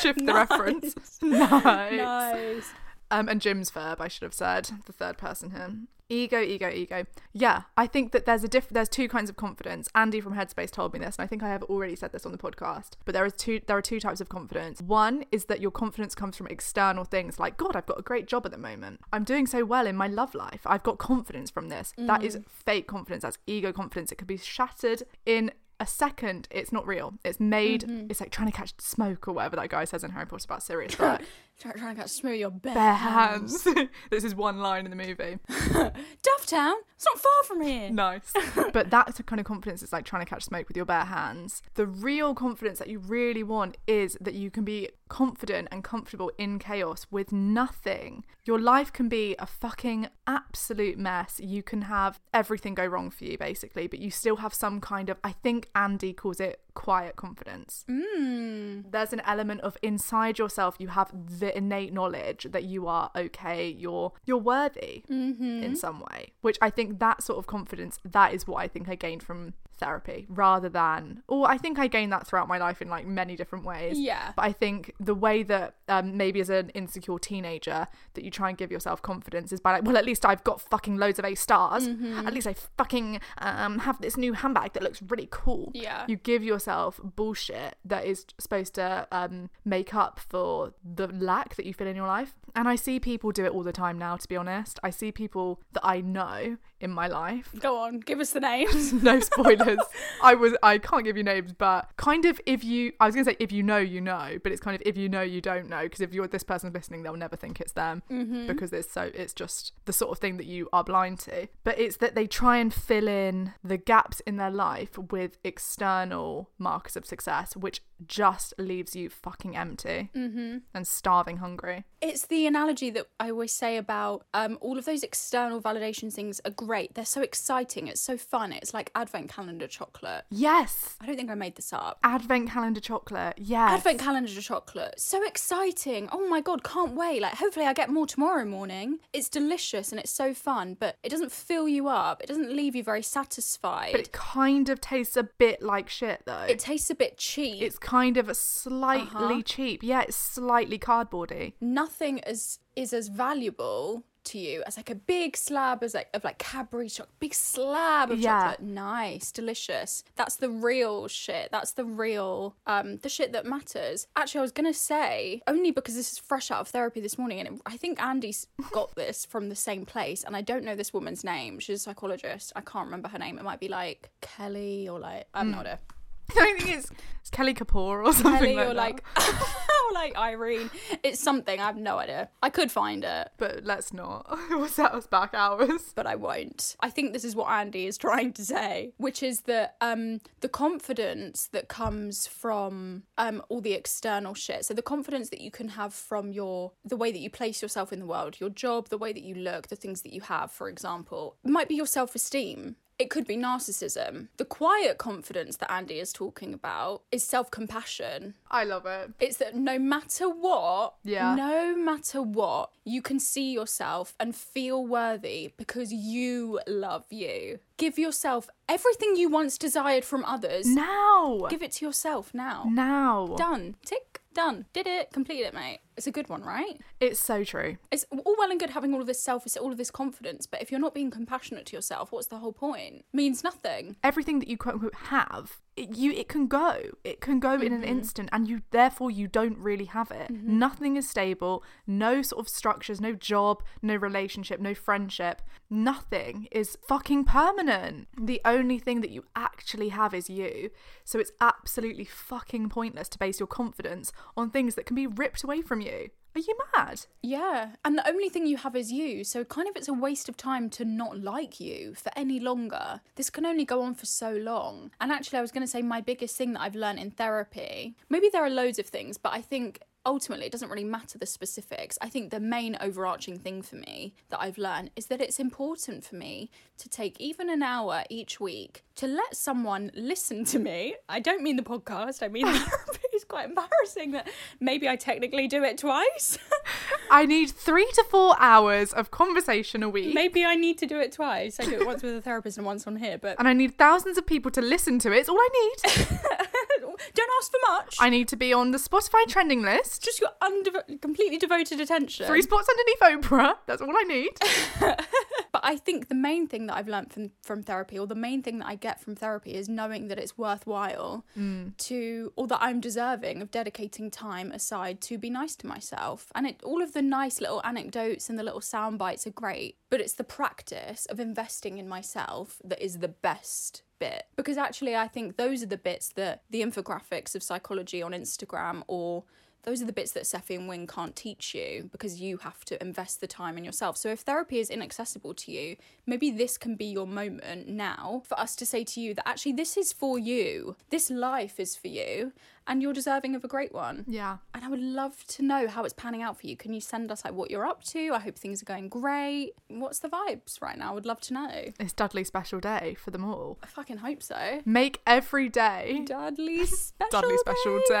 Shift the reference. Nice. Nice. Um, and Jim's verb, I should have said, the third person here. Ego, ego, ego. Yeah, I think that there's a diff- there's two kinds of confidence. Andy from Headspace told me this, and I think I have already said this on the podcast. But there is two there are two types of confidence. One is that your confidence comes from external things like, God, I've got a great job at the moment. I'm doing so well in my love life. I've got confidence from this. That is fake confidence. That's ego confidence. It could be shattered in a second. It's not real. It's made. Mm-hmm. It's like trying to catch smoke or whatever that guy says in Harry Potter about Sirius Black. Try, try and get smooth your bare, Bare hands. this is one line in the movie. Dufftown. It's not far from here. Nice. but that's the kind of confidence it's like trying to catch smoke with your bare hands. The real confidence that you really want is that you can be confident and comfortable in chaos with nothing. Your life can be a fucking absolute mess. You can have everything go wrong for you, basically, but you still have some kind of, I think Andy calls it quiet confidence. Mm. There's an element of inside yourself, you have the innate knowledge that you are okay, you're you're worthy mm-hmm. in some way. Which I think that sort of confidence, that is what I think I gained from therapy rather than or I think I gained that throughout my life in like many different ways. Yeah. But I think the way that um, maybe as an insecure teenager that you try and give yourself confidence is by like, well, at least I've got fucking loads of A stars. Mm-hmm. At least I fucking um, have this new handbag that looks really cool. Yeah. You give yourself bullshit that is supposed to um, make up for the lack that you feel in your life. And I see people do it all the time now, to be honest. I see people that I know in my life Go on, give us the names. no spoilers. I was I can't give you names, but kind of if you I was gonna say if you know you know, but it's kind of if you know you don't know because if you're this person's listening, they'll never think it's them mm-hmm. because it's so it's just the sort of thing that you are blind to. But it's that they try and fill in the gaps in their life with external markers of success, which just leaves you fucking empty and starving hungry. It's the analogy that I always say about um, all of those external validation things are great. They're so exciting. It's so fun. It's like advent calendar chocolate. Yes. I don't think I made this up. Advent calendar chocolate. Yes. Advent calendar chocolate. So exciting. Oh my god, can't wait. Like hopefully I get more tomorrow morning. It's delicious and it's so fun, but it doesn't fill you up. It doesn't leave you very satisfied. But it kind of tastes a bit like shit though. it tastes a bit cheap. it's kind of slightly Uh-huh. cheap. Yeah, it's slightly cardboardy. nothing is is as valuable to you as like a big slab as like of like Cadbury chocolate, big slab of Yeah. chocolate. Nice, delicious. That's the real shit. That's the real um the shit that matters. Actually, I was gonna say only because this is fresh out of therapy this morning, and it, I think Andy's got this from the same place, and I don't know this woman's name. She's a psychologist. I can't remember her name. It might be like Kelly or like I have no idea. I think it's, it's Kelly Kapoor or something Kelly like or that. like or like Irene. It's something. I have no idea. I could find it. But let's not. it will set us back hours. but I won't. I think this is what Andy is trying to say, which is that um, the confidence that comes from um, all the external shit. So the confidence that you can have from your the way that you place yourself in the world, your job, the way that you look, the things that you have, for example, might be your self esteem. It could be narcissism. The quiet confidence that Andy is talking about is self compassion. I love it. It's that no matter what, Yeah. no matter what, you can see yourself and feel worthy because you love you. Give yourself everything you once desired from others. Now. Give it to yourself now. now. Done. Tick. Done. Did it. Completed it, mate. It's a good one, right? It's so true. It's all well and good having all of this self, all of this confidence, but if you're not being compassionate to yourself, what's the whole point? Means nothing. Everything that you quote unquote have, it, you it can go. It can go in an mm-hmm. instant, and you therefore you don't really have it. Mm-hmm. Nothing is stable. No sort of structures. No job. No relationship. No friendship. Nothing is fucking permanent. The only thing that you actually have is you. So it's absolutely fucking pointless to base your confidence on things that can be ripped away from you. Are you mad? Yeah, and the only thing you have is you, so kind of it's a waste of time to not like you for any longer. This can only go on for so long. And actually, I was going to say my biggest thing that I've learned in therapy, maybe there are loads of things, but I think ultimately it doesn't really matter the specifics. I think the main overarching thing for me that I've learned is that it's important for me to take even an hour each week to let someone listen to me. I don't mean the podcast, I mean therapy. Quite embarrassing that maybe I technically do it twice. I need three to four hours of conversation a week. maybe I need to do it twice. I do it once with a therapist and once on here, but and I need thousands of people to listen to it. It's all I need. don't ask for much. I need to be on the Spotify trending list. just your undevo- completely devoted attention. Three spots underneath Oprah. That's all I need. But I think the main thing that I've learned from from therapy, or the main thing that I get from therapy, is knowing that it's worthwhile mm. to, or that I'm deserving of dedicating time aside to be nice to myself. And it, all of the nice little anecdotes and the little sound bites are great, but it's the practice of investing in myself that is the best bit because actually I think those are the bits that the infographics of psychology on Instagram or those are the bits that Seffi and Wing can't teach you because you have to invest the time in yourself. So if therapy is inaccessible to you, maybe this can be your moment now for us to say to you that actually this is for you. This life is for you and you're deserving of a great one. Yeah. And I would love to know how it's panning out for you. Can you send us like what you're up to? I hope things are going great. What's the vibes right now? I would love to know. It's Dudley's special day for them all. I fucking hope so. Make every day Dudley's special Dudley special day.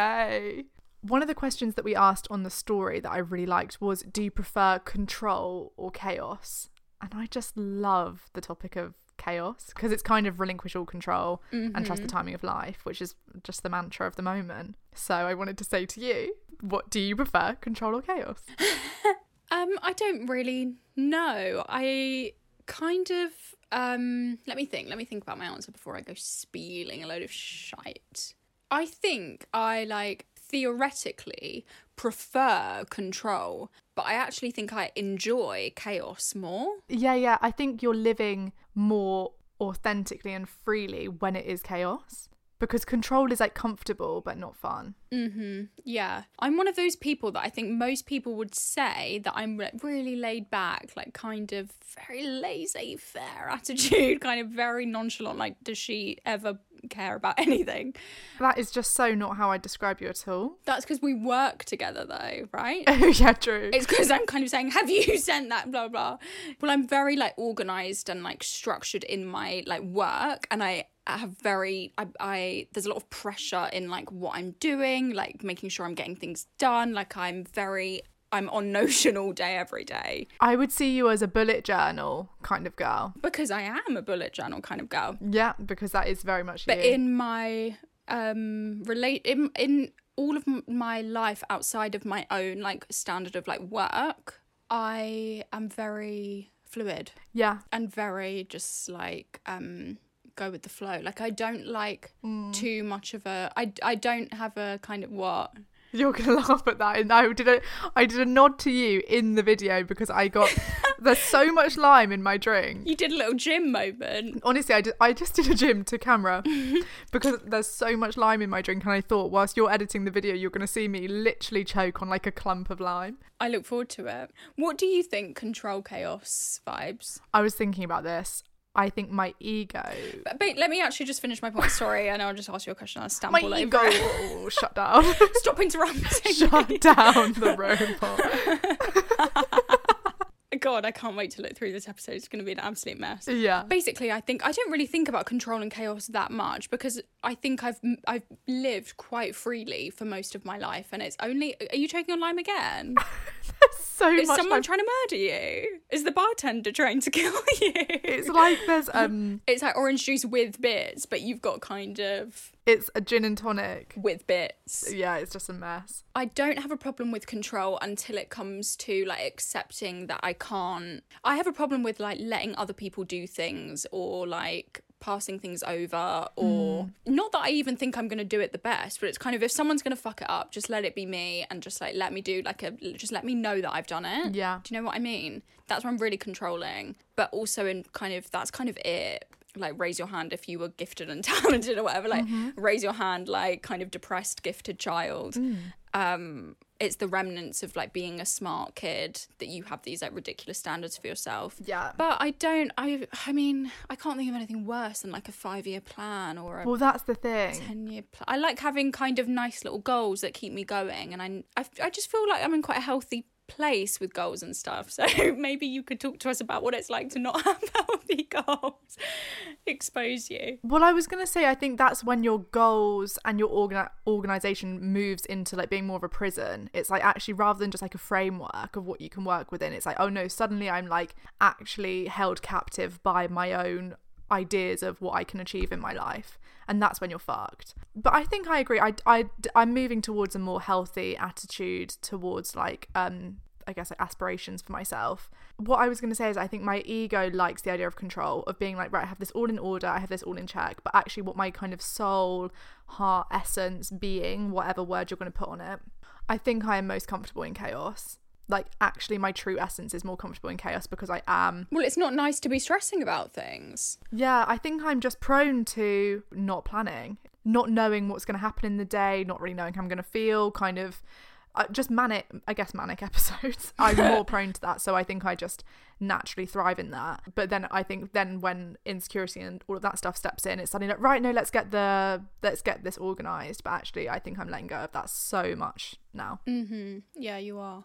day. One of the questions that we asked on the story that I really liked was Do you prefer control or chaos? And I just love the topic of chaos because it's kind of relinquish all control and trust the timing of life, which is just the mantra of the moment. So I wanted to say to you, what do you prefer, control or chaos? Um, I don't really know. I kind of um let me think. Let me think about my answer before I go spieling a load of shite. I think I like theoretically prefer control, but I actually think I enjoy chaos more. Yeah, yeah. I think you're living more authentically and freely when it is chaos because control is like comfortable but not fun. Mm-hmm. Yeah. I'm one of those people that I think most people would say that I'm like really laid back, like kind of very laissez faire attitude, kind of very nonchalant. Like, does she ever care about anything? That is just so not how I describe you at all. That's because we work together, though, right? Oh, yeah, true. It's because I'm kind of saying, "Have you sent that?" Blah blah. Well, I'm very like organized and like structured in my like work, and I have very I, I there's a lot of pressure in like what I'm doing, like making sure I'm getting things done. Like I'm very I'm on Notion all day, every day, I would see you as a bullet journal kind of girl. because I am a bullet journal kind of girl. Yeah, because that is very much But you. in my um relate in in all of my life outside of my own like standard of like work, I am very fluid. yeah, and very just like um go with the flow like i don't like mm. too much of a i i don't have a kind of what you're gonna laugh at that. And I did a I did a nod to you in the video because I got there's so much lime in my drink. you did a little gym moment Honestly, I, did, I just did a gym to camera because there's so much lime in my drink, and I thought whilst you're editing the video, you're to see me literally choke on like a clump of lime. i look forward to it what do you think control chaos vibes I was thinking about this. I think my ego, but, but let me actually just finish my point. Sorry and i'll just ask you a question i'll stamp my all ego, over it. shut down, stop interrupting shut me. down the robot. god i can't wait to look through this episode. It's going to be an absolute mess. Yeah, basically i think i don't really think about control and chaos that much because i think i've i've lived quite freely for most of my life and it's only are you choking on lime again so Is much someone time. trying to murder you? Is the bartender trying to kill you? It's like there's um, It's like orange juice with bits, but you've got kind of it's a gin and tonic. with bits. Yeah, it's just a mess. I don't have a problem with control until it comes to like accepting that I can't. I have a problem with like letting other people do things or like passing things over or mm. not that I even think I'm going to do it the best, but it's kind of if someone's going to fuck it up, just let it be me and just like let me do like a just let me know that I've done it. Yeah. Do you know what I mean? That's where I'm really controlling, but also in kind of that's kind of it. Like raise your hand if you were gifted and talented or whatever. Like mm-hmm. raise your hand, like kind of depressed gifted child. Mm. Um, it's the remnants of like being a smart kid that you have these like ridiculous standards for yourself. Yeah. But I don't. I. I mean, I can't think of anything worse than like a five year plan or a Well, that's the thing. 10 year plan. I like having kind of nice little goals that keep me going. And I, I, I just feel like I'm in quite a healthy place with goals and stuff. So maybe you could talk to us about what it's like to not have healthy goals, expose you. Well, I was gonna say, I think that's when your goals and your organ- organization moves into like being more of a prison. It's like actually rather than just like a framework of what you can work within. It's like, oh no, suddenly I'm like actually held captive by my own ideas of what I can achieve in my life, and that's when you're fucked. But I think I agree. I I I'm moving towards a more healthy attitude towards like um I guess like aspirations for myself. What I was going to say is I think my ego likes the idea of control of being like right I have this all in order, I have this all in check, but actually what my kind of soul, heart, essence, being, whatever word you're going to put on it, I think I am most comfortable in chaos. Like actually my true essence is more comfortable in chaos because I am Well, it's not nice to be stressing about things. yeah, I think I'm just prone to not planning, not knowing what's going to happen in the day, not really knowing how I'm going to feel, kind of uh, just manic, I guess, manic episodes. I'm more prone to that. So I think I just naturally thrive in that. But then I think then when insecurity and all of that stuff steps in, it's suddenly like, right, no, let's get the, let's get this organized. But actually, I think I'm letting go of that so much now. Mm-hmm. Yeah, you are.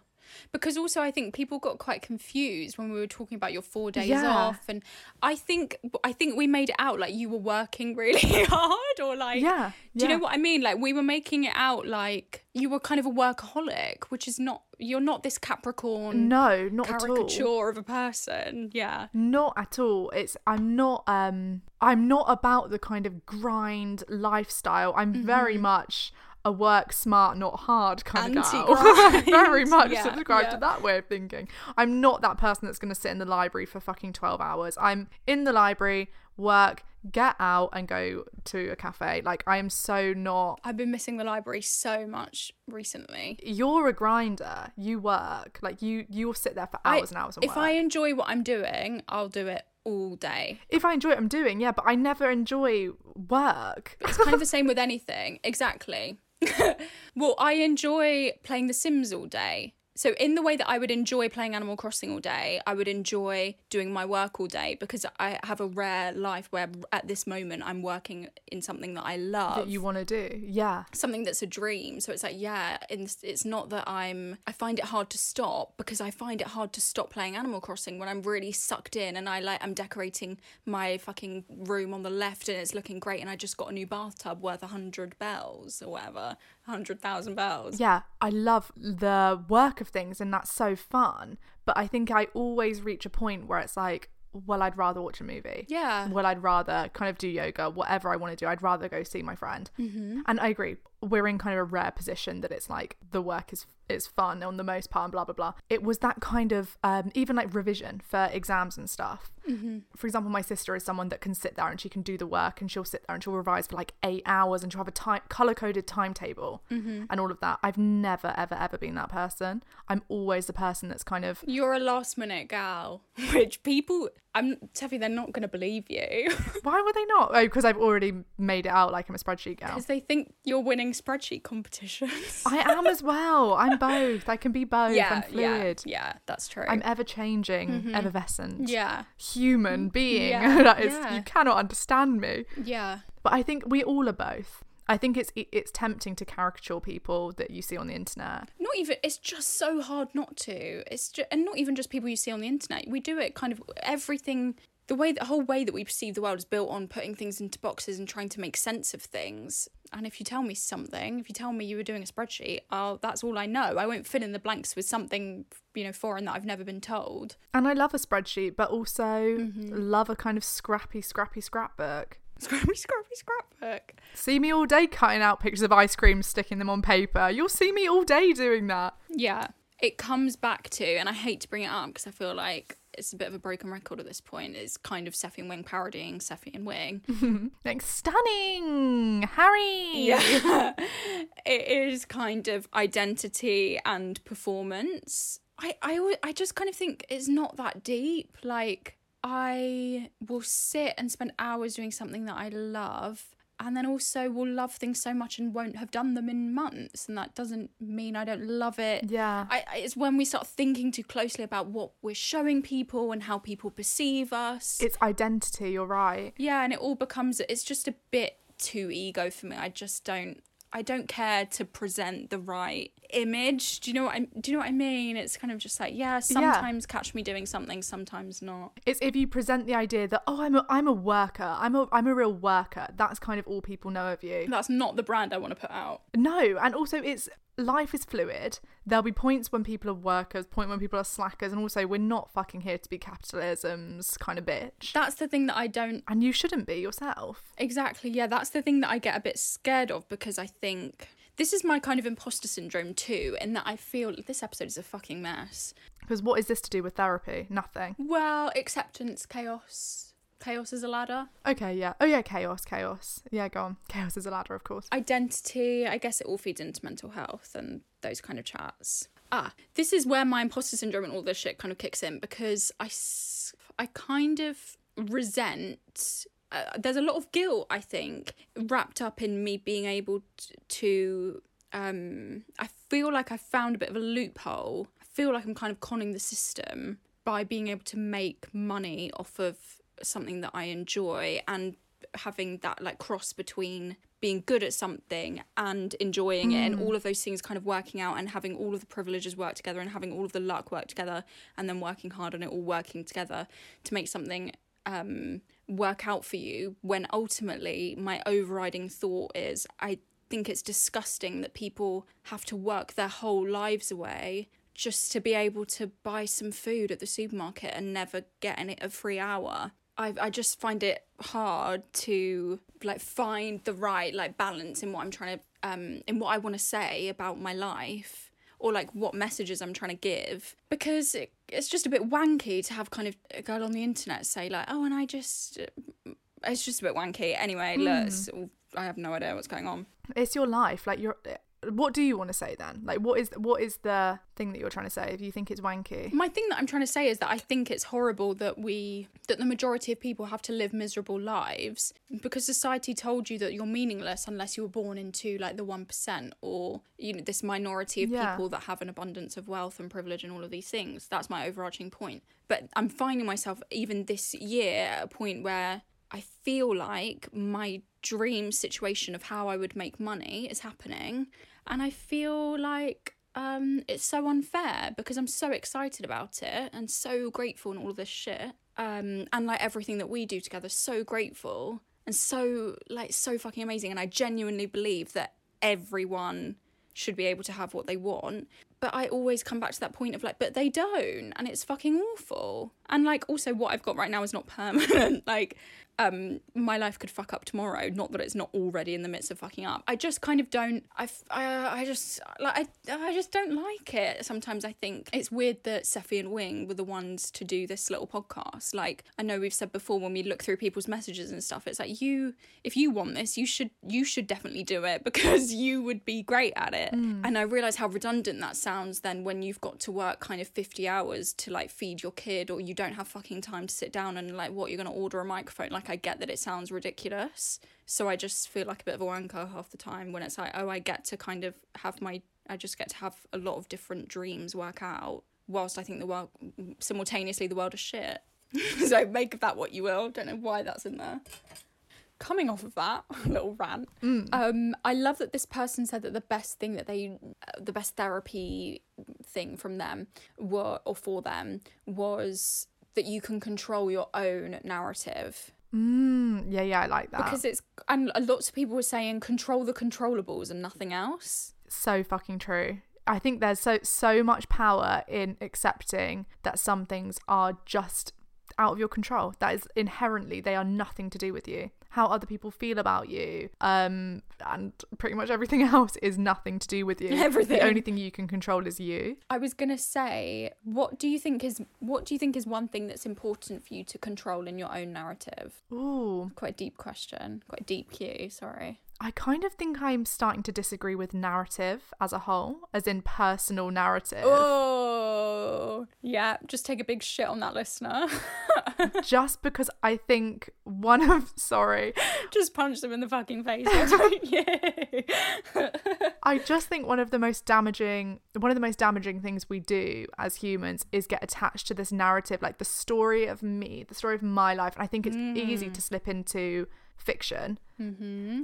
Because also, I think people got quite confused when we were talking about your four days Yeah. off, and I think I think we made it out like you were working really hard, or like Yeah, Do you know what I mean? Like we were making it out like you were kind of a workaholic, which is not. You're not this Capricorn No, not at all. caricature of a person. Yeah. not at all it's i'm not um i'm not about the kind of grind lifestyle i'm very Mm-hmm. much a work smart not hard kind of gal Anti-grind. very much Yeah, subscribe yeah. to that way of thinking i'm not that person that's going to sit in the library for fucking 12 hours i'm in the library work get out and go to a cafe like i am so not I've been missing the library so much recently. you're a grinder you work like you you'll sit there for I- hours and hours and if work. I enjoy what I'm doing, I'll do it all day. if I enjoy what I'm doing, yeah, but I never enjoy work. It's kind of the same with anything. Exactly. well, I enjoy playing The Sims all day. So, in the way that I would enjoy playing Animal Crossing all day, I would enjoy doing my work all day because I have a rare life where at this moment I'm working in something that I love. that you want to do. Yeah. something that's a dream. So it's like, yeah, it's, not that I'm, I find it hard to stop because I find it hard to stop playing Animal Crossing when I'm really sucked in and I like, I'm decorating my fucking room on the left and it's looking great and I just got a new bathtub worth a hundred bells or whatever, hundred thousand bells. Yeah, I love the work of things and that's so fun. But I think I always reach a point where it's like, well, I'd rather watch a movie. Yeah. Well, I'd rather kind of do yoga, whatever I want to do. I'd rather go see my friend. Mm-hmm. And I agree. We're in kind of a rare position that it's like the work is is fun on the most part and blah blah blah. It was that kind of um, even like revision for exams and stuff. Mm-hmm. For example, my sister is someone that can sit there and she can do the work and she'll sit there and she'll revise for like eight hours and she'll have a time color coded timetable Mm-hmm. and all of that. I've never ever ever been that person. I'm always the person that's kind of You're a last minute gal, which people, I'm Tevi, they're not going to believe you why would they not? Oh, because I've already made it out like I'm a spreadsheet girl. because they think you're winning spreadsheet competitions. I am as well. I'm both. I can be both. I'm yeah, fluid. yeah, yeah, that's true. I'm ever changing, effervescent, yeah, human mm, being. Yeah, that is, yeah. you cannot understand me. yeah. But I think we all are both. I think it's it's tempting to caricature people that you see on the internet. not even it's just so hard not to it's just and not even just people you see on the internet we do it kind of everything the way the whole way that we perceive the world is built on putting things into boxes and trying to make sense of things And if you tell me something, if you tell me you were doing a spreadsheet, I'll, that's all I know. I won't fill in the blanks with something, you know, foreign that I've never been told. And I love a spreadsheet, but also Mm-hmm. love a kind of scrappy, scrappy scrapbook. Scrappy, scrappy, scrapbook. See me all day cutting out pictures of ice cream, sticking them on paper. You'll see me all day doing that. Yeah. It comes back to, and I hate to bring it up because I feel like it's a bit of a broken record at this point. It's kind of Seffi and Wing parodying Seffi and Wing. Like stunning, Harry. Yeah. it is kind of identity and performance. I, I, I just kind of think it's not that deep. Like, I will sit and spend hours doing something that I love. And then also will love things so much and won't have done them in months, and that doesn't mean I don't love it. Yeah. I, it's when we start thinking too closely about what we're showing people and how people perceive us. It's identity. You're right. Yeah, and it all becomes it's just a bit too ego for me. I just don't I don't care to present the right image. Do you know what I do you know what I mean? It's kind of just like, yeah, sometimes catch me doing something, sometimes not. It's if you present the idea that oh, I'm a I'm a worker. I'm a I'm a real worker. That's kind of all people know of you. That's not the brand I want to put out. No, and also it's life is fluid. There'll be points when people are workers, point when people are slackers, and also we're not fucking here to be capitalism's kind of bitch. That's the thing that I don't and you shouldn't be yourself. exactly. Yeah, that's the thing that I get a bit scared of because I think this is my kind of imposter syndrome too, in that I feel this episode is a fucking mess. Because what is this to do with therapy? Nothing. Well, acceptance, chaos. Chaos is a ladder. Okay, yeah. Oh yeah, chaos, chaos. Yeah, go on. Chaos is a ladder, of course. identity i guess it all feeds into mental health and those kind of chats ah this is where my imposter syndrome and all this shit kind of kicks in because I, I kind of resent uh, there's a lot of guilt i think wrapped up in me being able t- to um i feel like i found a bit of a loophole i feel like i'm kind of conning the system by being able to make money off of something that i enjoy and having that like cross between being good at something and enjoying it and all of those things kind of working out and having all of the privileges work together and having all of the luck work together and then working hard on it all working together to make something um work out for you when ultimately my overriding thought is I think it's disgusting that people have to work their whole lives away just to be able to buy some food at the supermarket and never get any a free hour. I I just find it hard to like find the right like balance in what I'm trying to um in what I want to say about my life or like what messages I'm trying to give. Because it, it's just a bit wanky to have kind of a girl on the internet say like oh and I just it's just a bit wanky. Anyway let's I have no idea what's going on. It's your life. Like you're what do you want to say then? Like what is what is the thing that you're trying to say if you think it's wanky? My thing that I'm trying to say is that I think it's horrible that we that the majority of people have to live miserable lives because society told you that you're meaningless unless you were born into like the 1% or you know this minority of Yeah. people that have an abundance of wealth and privilege and all of these things. That's my overarching point. But I'm finding myself even this year at a point where I feel like my dream situation of how I would make money is happening and I feel like um it's so unfair because I'm so excited about it and so grateful and all of this shit. Um and like everything that we do together so grateful and so like so fucking amazing and I genuinely believe that everyone should be able to have what they want. But I always come back to that point of like, but they don't, and it's fucking awful. And like, also, what I've got right now is not permanent. like, um, my life could fuck up tomorrow. Not that it's not already in the midst of fucking up. I just kind of don't. I, I, I just like I, I just don't like it. Sometimes I think it's weird that Seffi and Wing were the ones to do this little podcast. Like I know we've said before when we look through people's messages and stuff, it's like you, if you want this, you should you should definitely do it because you would be great at it. And I realize how redundant that sounds then when you've got to work kind of fifty hours to like feed your kid or you don't have fucking time to sit down and like what you're gonna order a microphone. Like I get that it sounds ridiculous. So I just feel like a bit of a wanker half the time when it's like, oh, I get to kind of have my, I just get to have a lot of different dreams work out. Whilst I think the world, simultaneously, the world is shit. so make of that what you will. Don't know why that's in there. Coming off of that little rant, um, I love that this person said that the best thing that they, uh, the best therapy thing from them, were or for them was that you can control your own narrative. Mm, yeah, yeah, I like that. because it's and lots of people were saying control the controllables and nothing else. so fucking true. I think there's so so much power in accepting that some things are just out of your control. That is inherently they are nothing to do with you. How other people feel about you, um, and pretty much everything else is nothing to do with you. Everything. The only thing you can control is you. I was gonna say, what do you think is what do you think is one thing that's important for you to control in your own narrative? Ooh, Quite a deep question. Quite a deep cue. Sorry. I kind of think I'm starting to disagree with narrative as a whole, as in personal narrative. Oh, yeah. Just take a big shit on that listener. Just because I think one of sorry, just punch them in the fucking face. why don't you? I just think one of the most damaging one of the most damaging things we do as humans is get attached to this narrative, like the story of me, the story of my life. And I think it's easy to mm. slip into fiction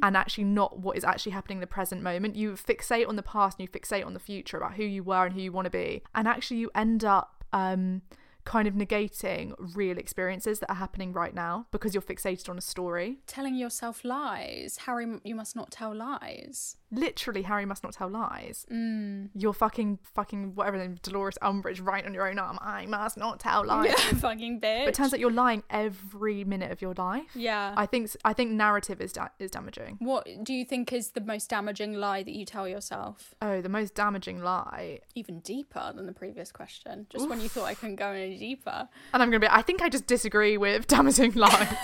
and actually not what is actually happening in the present moment. You fixate on the past and you fixate on the future about who you were and who you want to be. And actually you end up um kind of negating real experiences that are happening right now because you're fixated on a story. Telling yourself lies. Harry, you must not tell lies. literally Harry must not tell lies. Mm. You're fucking fucking whatever name Dolores Umbridge right on your own arm. I must not tell lies. Yeah, fucking bitch. But it turns out you're lying every minute of your life. Yeah. I think I think narrative is da- is damaging. What do you think is the most damaging lie that you tell yourself? Oh, the most damaging lie. Even deeper than the previous question. Just when you thought I couldn't go any deeper. And I'm gonna be. I think I just disagree with damaging lies.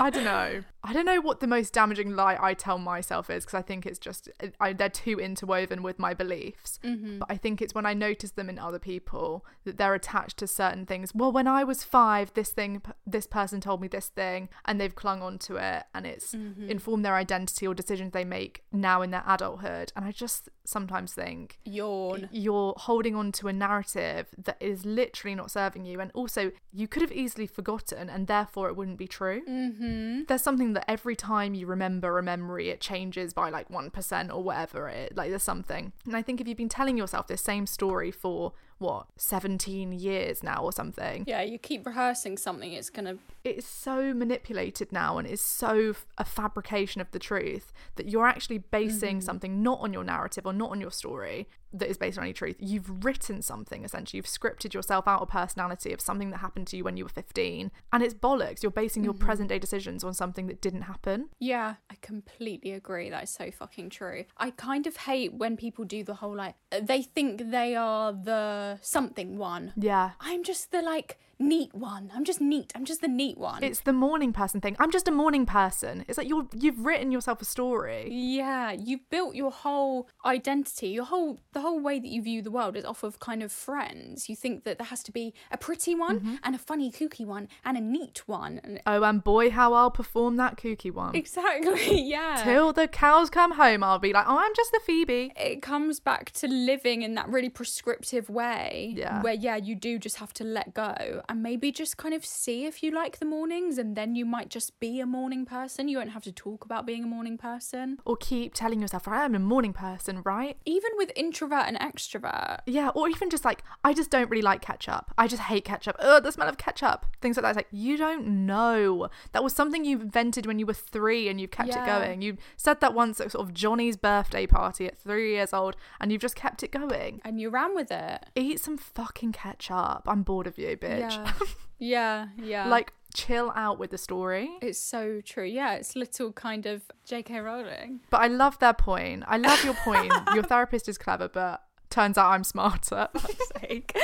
I don't know. I don't know what the most damaging lie I tell myself is because I think it's just I, they're too interwoven with my beliefs. Mm-hmm. But I think it's when I notice them in other people that they're attached to certain things. Well, when I was five, this thing, this person told me this thing, and they've clung on to it, and it's mm-hmm. informed their identity or decisions they make now in their adulthood. And I just sometimes think Yawn. you're holding on to a narrative that is literally not serving you and also you could have easily forgotten and therefore it wouldn't be true mm-hmm. there's something that every time you remember a memory it changes by like 1% or whatever it like there's something and i think if you've been telling yourself this same story for what 17 years now or something Yeah, you keep rehearsing something, it's gonna. it's so manipulated now and it's so a fabrication of the truth that you're actually basing mm-hmm. something not on your narrative or not on your story that is based on any truth. You've written something essentially. You've scripted yourself out a personality of something that happened to you when you were 15 and it's bollocks. You're basing your mm-hmm. present day decisions on something that didn't happen. Yeah, I completely agree. That is so fucking true. I kind of hate when people do the whole like, they think they are the something one. Yeah. I'm just the like neat one. I'm just neat. I'm just the neat one. It's the morning person thing. I'm just a morning person. It's like you're you've written yourself a story. Yeah, you've built your whole identity, your whole the whole way that you view the world is off of kind of friends. You think that there has to be a pretty one mm-hmm. and a funny kooky one and a neat one. And Oh, and boy, how I'll perform that kooky one. exactly, yeah. Till the cows come home, I'll be like, oh, I'm just the Phoebe. it comes back to living in that really prescriptive way Yeah. where yeah you do just have to let go and maybe just kind of see if you like the mornings and then you might just be a morning person you won't have to talk about being a morning person Or keep telling yourself, I'm a morning person, right? even with introvert and extrovert Yeah, or even just like, I just don't really like ketchup. I just hate ketchup. Ugh, the smell of ketchup. Things like that. It's like, you don't know. That was something you invented when you were three and you've kept it going. You said that once at sort of Johnny's birthday party at three years old and you've just kept it going. and you ran with it Eat some fucking ketchup. I'm bored of you, bitch. yeah yeah yeah like, chill out with the story. it's so true yeah it's little kind of jk rowling But I love their point. I love your point. your therapist is clever, but turns out I'm smarter. sake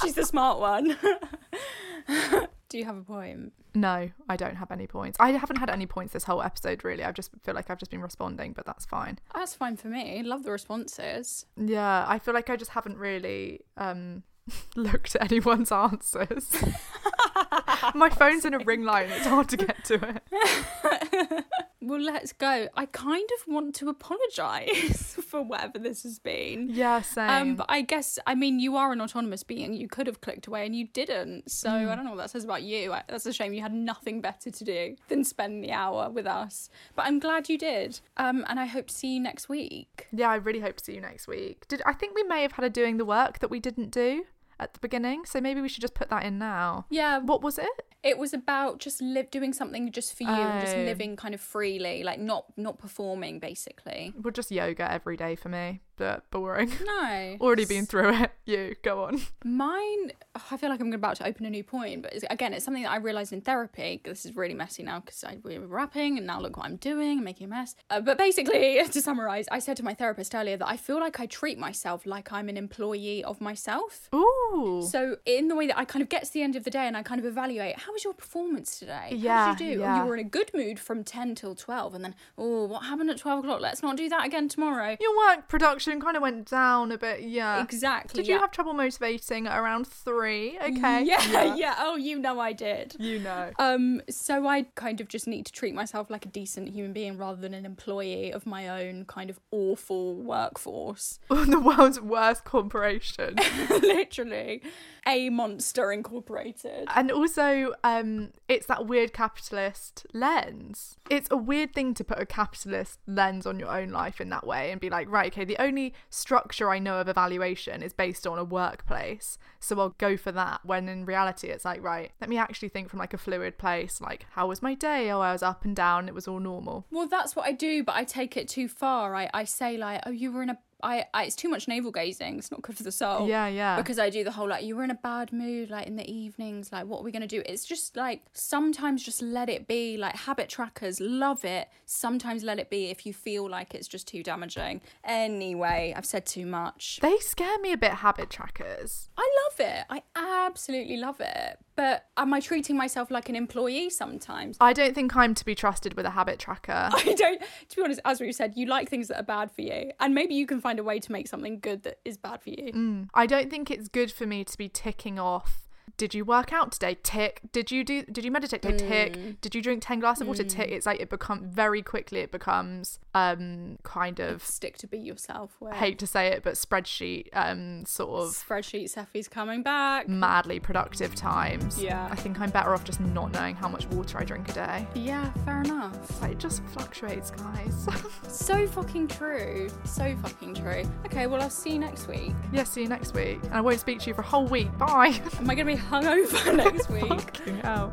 she's the smart one do you have a point No, I don't have any points. I haven't had any points this whole episode, really. I just feel like I've just been responding, but that's fine. That's fine for me. Love the responses. Yeah, I feel like I just haven't really um looked at anyone's answers. My phone's in a ring light it's hard to get to it. Well, let's go. I kind of want to apologise for whatever this has been. Yeah, same. Um, but I guess I mean you are an autonomous being. You could have clicked away and you didn't. So Hmm. I don't know what that says about you. I- That's a shame. You had nothing better to do than spend the hour with us. But I'm glad you did. Um, and I hope to see you next week. yeah, I really hope to see you next week. Did I think we may have had a doing the work that we didn't do? At the beginning, so maybe we should just put that in now. Yeah. What was it? It was about just live doing something just for you, and just Oh. living kind of freely, like not not performing basically. Well, just yoga every day for me, but boring. No. Already been through it. You go on. Mine, oh, I feel like I'm about to open a new point, but it's, again, it's something that I realized in therapy. This is really messy now because we were rapping, and now look what I'm doing, I'm making a mess. Uh, but basically, to summarize, I said to my therapist earlier that I feel like I treat myself like I'm an employee of myself. Ooh. So in the way that I kind of get to the end of the day and I kind of evaluate how was your performance today? Yeah, How did you do? Oh, yeah. you were in a good mood from ten till twelve, and then oh, what happened at twelve o'clock? Let's not do that again tomorrow. Your work production kind of went down a bit, yeah. Exactly. Did you have trouble motivating around three? Okay. Yeah, yeah, Oh, you know I did. You know. Um, so I kind of just need to treat myself like a decent human being rather than an employee of my own kind of awful workforce. the world's worst corporation. Literally, a monster incorporated. and also, um, it's that weird capitalist lens. It's a weird thing to put a capitalist lens on your own life in that way and be like, right, okay, the only structure I know of evaluation is based on a workplace. So I'll go for that. When in reality, it's like, right, let me actually think from like a fluid place. Like, how was my day? Oh, I was up and down. It was all normal. Well, that's what I do, but I take it too far. I, I say like, oh, you were in a. I, I it's too much navel gazing. It's not good for the soul. Yeah, yeah. Because I do the whole like you were in a bad mood, like in the evenings, like what are we gonna do? It's just like sometimes just let it be. Like habit trackers love it. Sometimes let it be if you feel like it's just too damaging. Anyway, I've said too much. They scare me a bit, habit trackers. I love it. I absolutely love it. But am I treating myself like an employee sometimes? I don't think I'm to be trusted with a habit tracker. I don't, to be honest, as we said, you like things that are bad for you. And maybe you can find a way to make something good that is bad for you. Mm. I don't think it's good for me to be ticking off. Did you work out today? Tick. Did you do? Did you meditate today? Tick. Did you drink ten glasses of water? Tick. It's like it become very quickly. It becomes um kind of Stick to be yourself. I hate to say it, but spreadsheet um sort of spreadsheet Seffi's coming back. madly productive times. Yeah. I think I'm better off just not knowing how much water I drink a day. Yeah, fair enough. Like, it just fluctuates, guys. So fucking true. So fucking true. Okay, well, I'll see you next week. yeah. See you next week, and I won't speak to you for a whole week. Bye. Am I going to be hungover next week? Fucking hell.